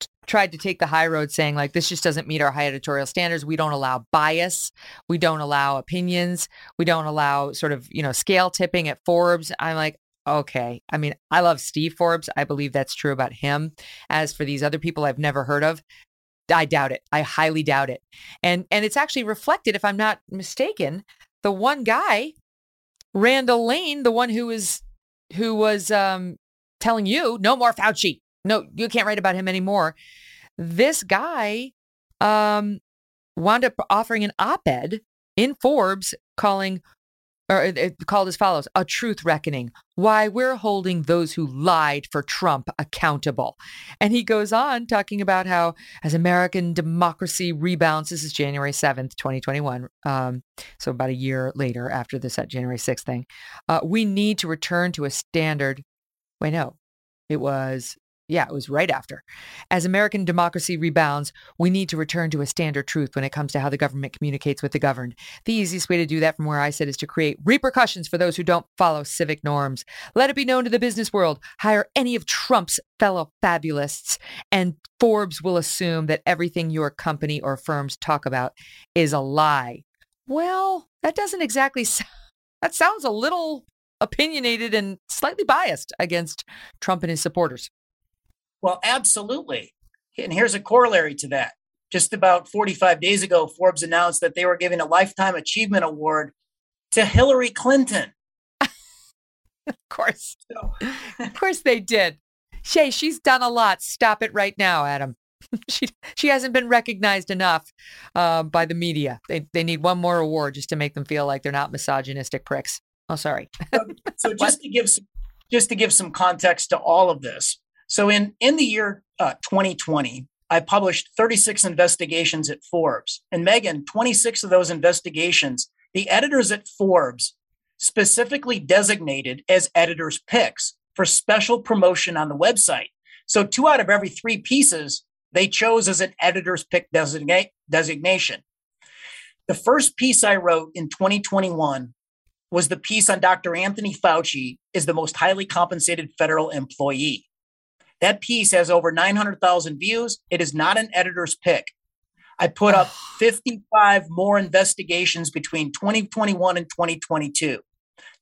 t- tried to take the high road saying like this just doesn't meet our high editorial standards we don't allow bias we don't allow opinions we don't allow sort of you know scale tipping at forbes i'm like okay. I mean, I love Steve Forbes. I believe that's true about him. As for these other people I've never heard of, I doubt it. I highly doubt it. And and it's actually reflected, if I'm not mistaken, the one guy, Randall Lane, the one who was who was um, telling you no more Fauci. No, you can't write about him anymore. This guy um, wound up offering an op-ed in Forbes calling or it called as follows a truth reckoning. Why we're holding those who lied for trump accountable. And he goes on talking about how as american democracy rebounds this is january 7th 2021 um, so about a year later after this january 6th thing uh, we need to return to a standard wait no it was yeah, it was right after. As American democracy rebounds, we need to return to a standard truth when it comes to how the government communicates with the governed. The easiest way to do that from where I sit is to create repercussions for those who don't follow civic norms. Let it be known to the business world. Hire any of Trump's fellow fabulists, and Forbes will assume that everything your company or firms talk about is a lie. Well, that doesn't exactly sound, that sounds a little opinionated and slightly biased against Trump and his supporters. Well, absolutely. And here's a corollary to that. Just about 45 days ago, Forbes announced that they were giving a Lifetime Achievement Award to Hillary Clinton. <laughs> of course. So. <laughs> of course they did. Shay, she's done a lot. Stop it right now, Adam. <laughs> she she hasn't been recognized enough uh, by the media. They they need one more award just to make them feel like they're not misogynistic pricks. Oh, sorry. so, so just to give some, just to give some context to all of this, so in in the year uh, 2020, I published 36 investigations at Forbes, and Megyn, 26 of those investigations, the editors at Forbes specifically designated as editors' picks for special promotion on the website. So two out of every three pieces they chose as an editor's pick designation. The first piece I wrote in 2021 was the piece on Dr. Anthony Fauci is the most highly compensated federal employee. That piece has over 900,000 views. It is not an editor's pick. I put up <sighs> 55 more investigations between 2021 and 2022.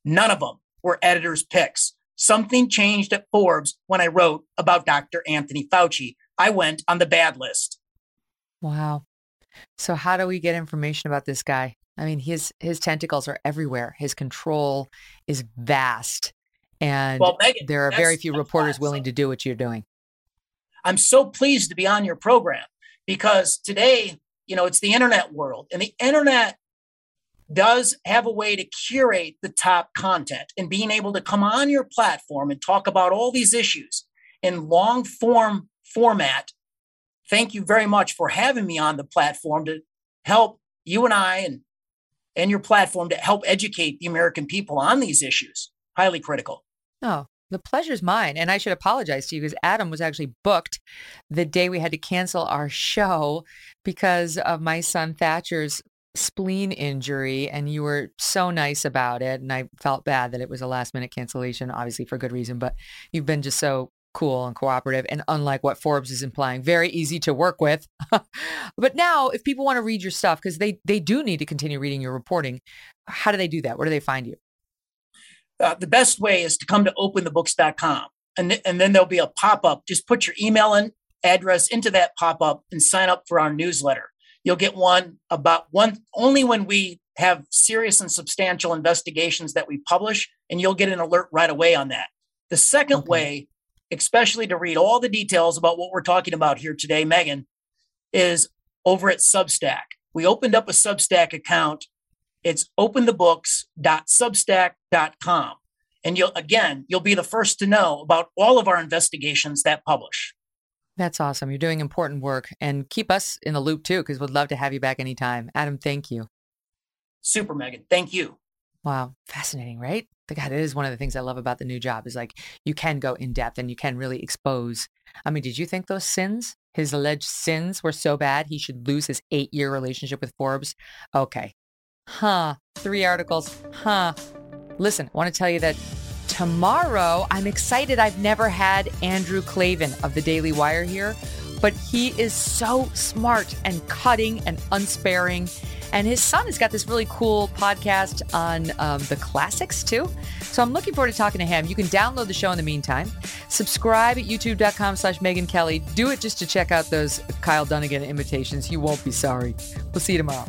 None of them were editor's picks. Something changed at Forbes when I wrote about Dr. Anthony Fauci. I went on the bad list. Wow. So how do we get information about this guy? I mean, his his tentacles are everywhere. His control is vast. And well, Megyn, there are very few reporters willing to do what you're doing. I'm so pleased to be on your program because today, you know, it's the internet world and the internet does have a way to curate the top content and being able to come on your platform and talk about all these issues in long form format. Thank you very much for having me on the platform to help you and I and and your platform to help educate the American people on these issues. Highly critical. Oh, the pleasure's mine. And I should apologize to you because Adam was actually booked the day we had to cancel our show because of my son Thatcher's spleen injury. And you were so nice about it. And I felt bad that it was a last minute cancellation, obviously for good reason. But you've been just so cool and cooperative and unlike what Forbes is implying, very easy to work with. <laughs> but now if people want to read your stuff, because they, they do need to continue reading your reporting, how do they do that? Where do they find you? Uh, the best way is to come to openthebooks.com and, and then there'll be a pop-up. Just put your email and address into that pop-up and sign up for our newsletter. You'll get one about one only when we have serious and substantial investigations that we publish and you'll get an alert right away on that. The second okay. way especially to read all the details about what we're talking about here today Megyn is over at substack. We opened up a substack account it's openthebooks.substack.com. And you'll again, you'll be the first to know about all of our investigations that publish. That's awesome. You're doing important work and keep us in the loop too, because we'd love to have you back anytime. Adam, thank you. Super, Megyn. Thank you. Wow. Fascinating, right? God, it is one of the things I love about the new job is like you can go in depth and you can really expose. I mean, did you think those sins, his alleged sins, were so bad he should lose his eight year relationship with Forbes? Okay. Huh. Three articles. Huh. Listen, I want to tell you that tomorrow I'm excited. I've never had Andrew Klavan of the Daily Wire here, but he is so smart and cutting and unsparing And his son has got this really cool podcast on um, the classics too. So I'm looking forward to talking to him. You can download the show in the meantime. Subscribe at youtube.com slash Megyn Kelly. Do it just to check out those Kyle Dunnigan imitations. You won't be sorry. We'll see you tomorrow.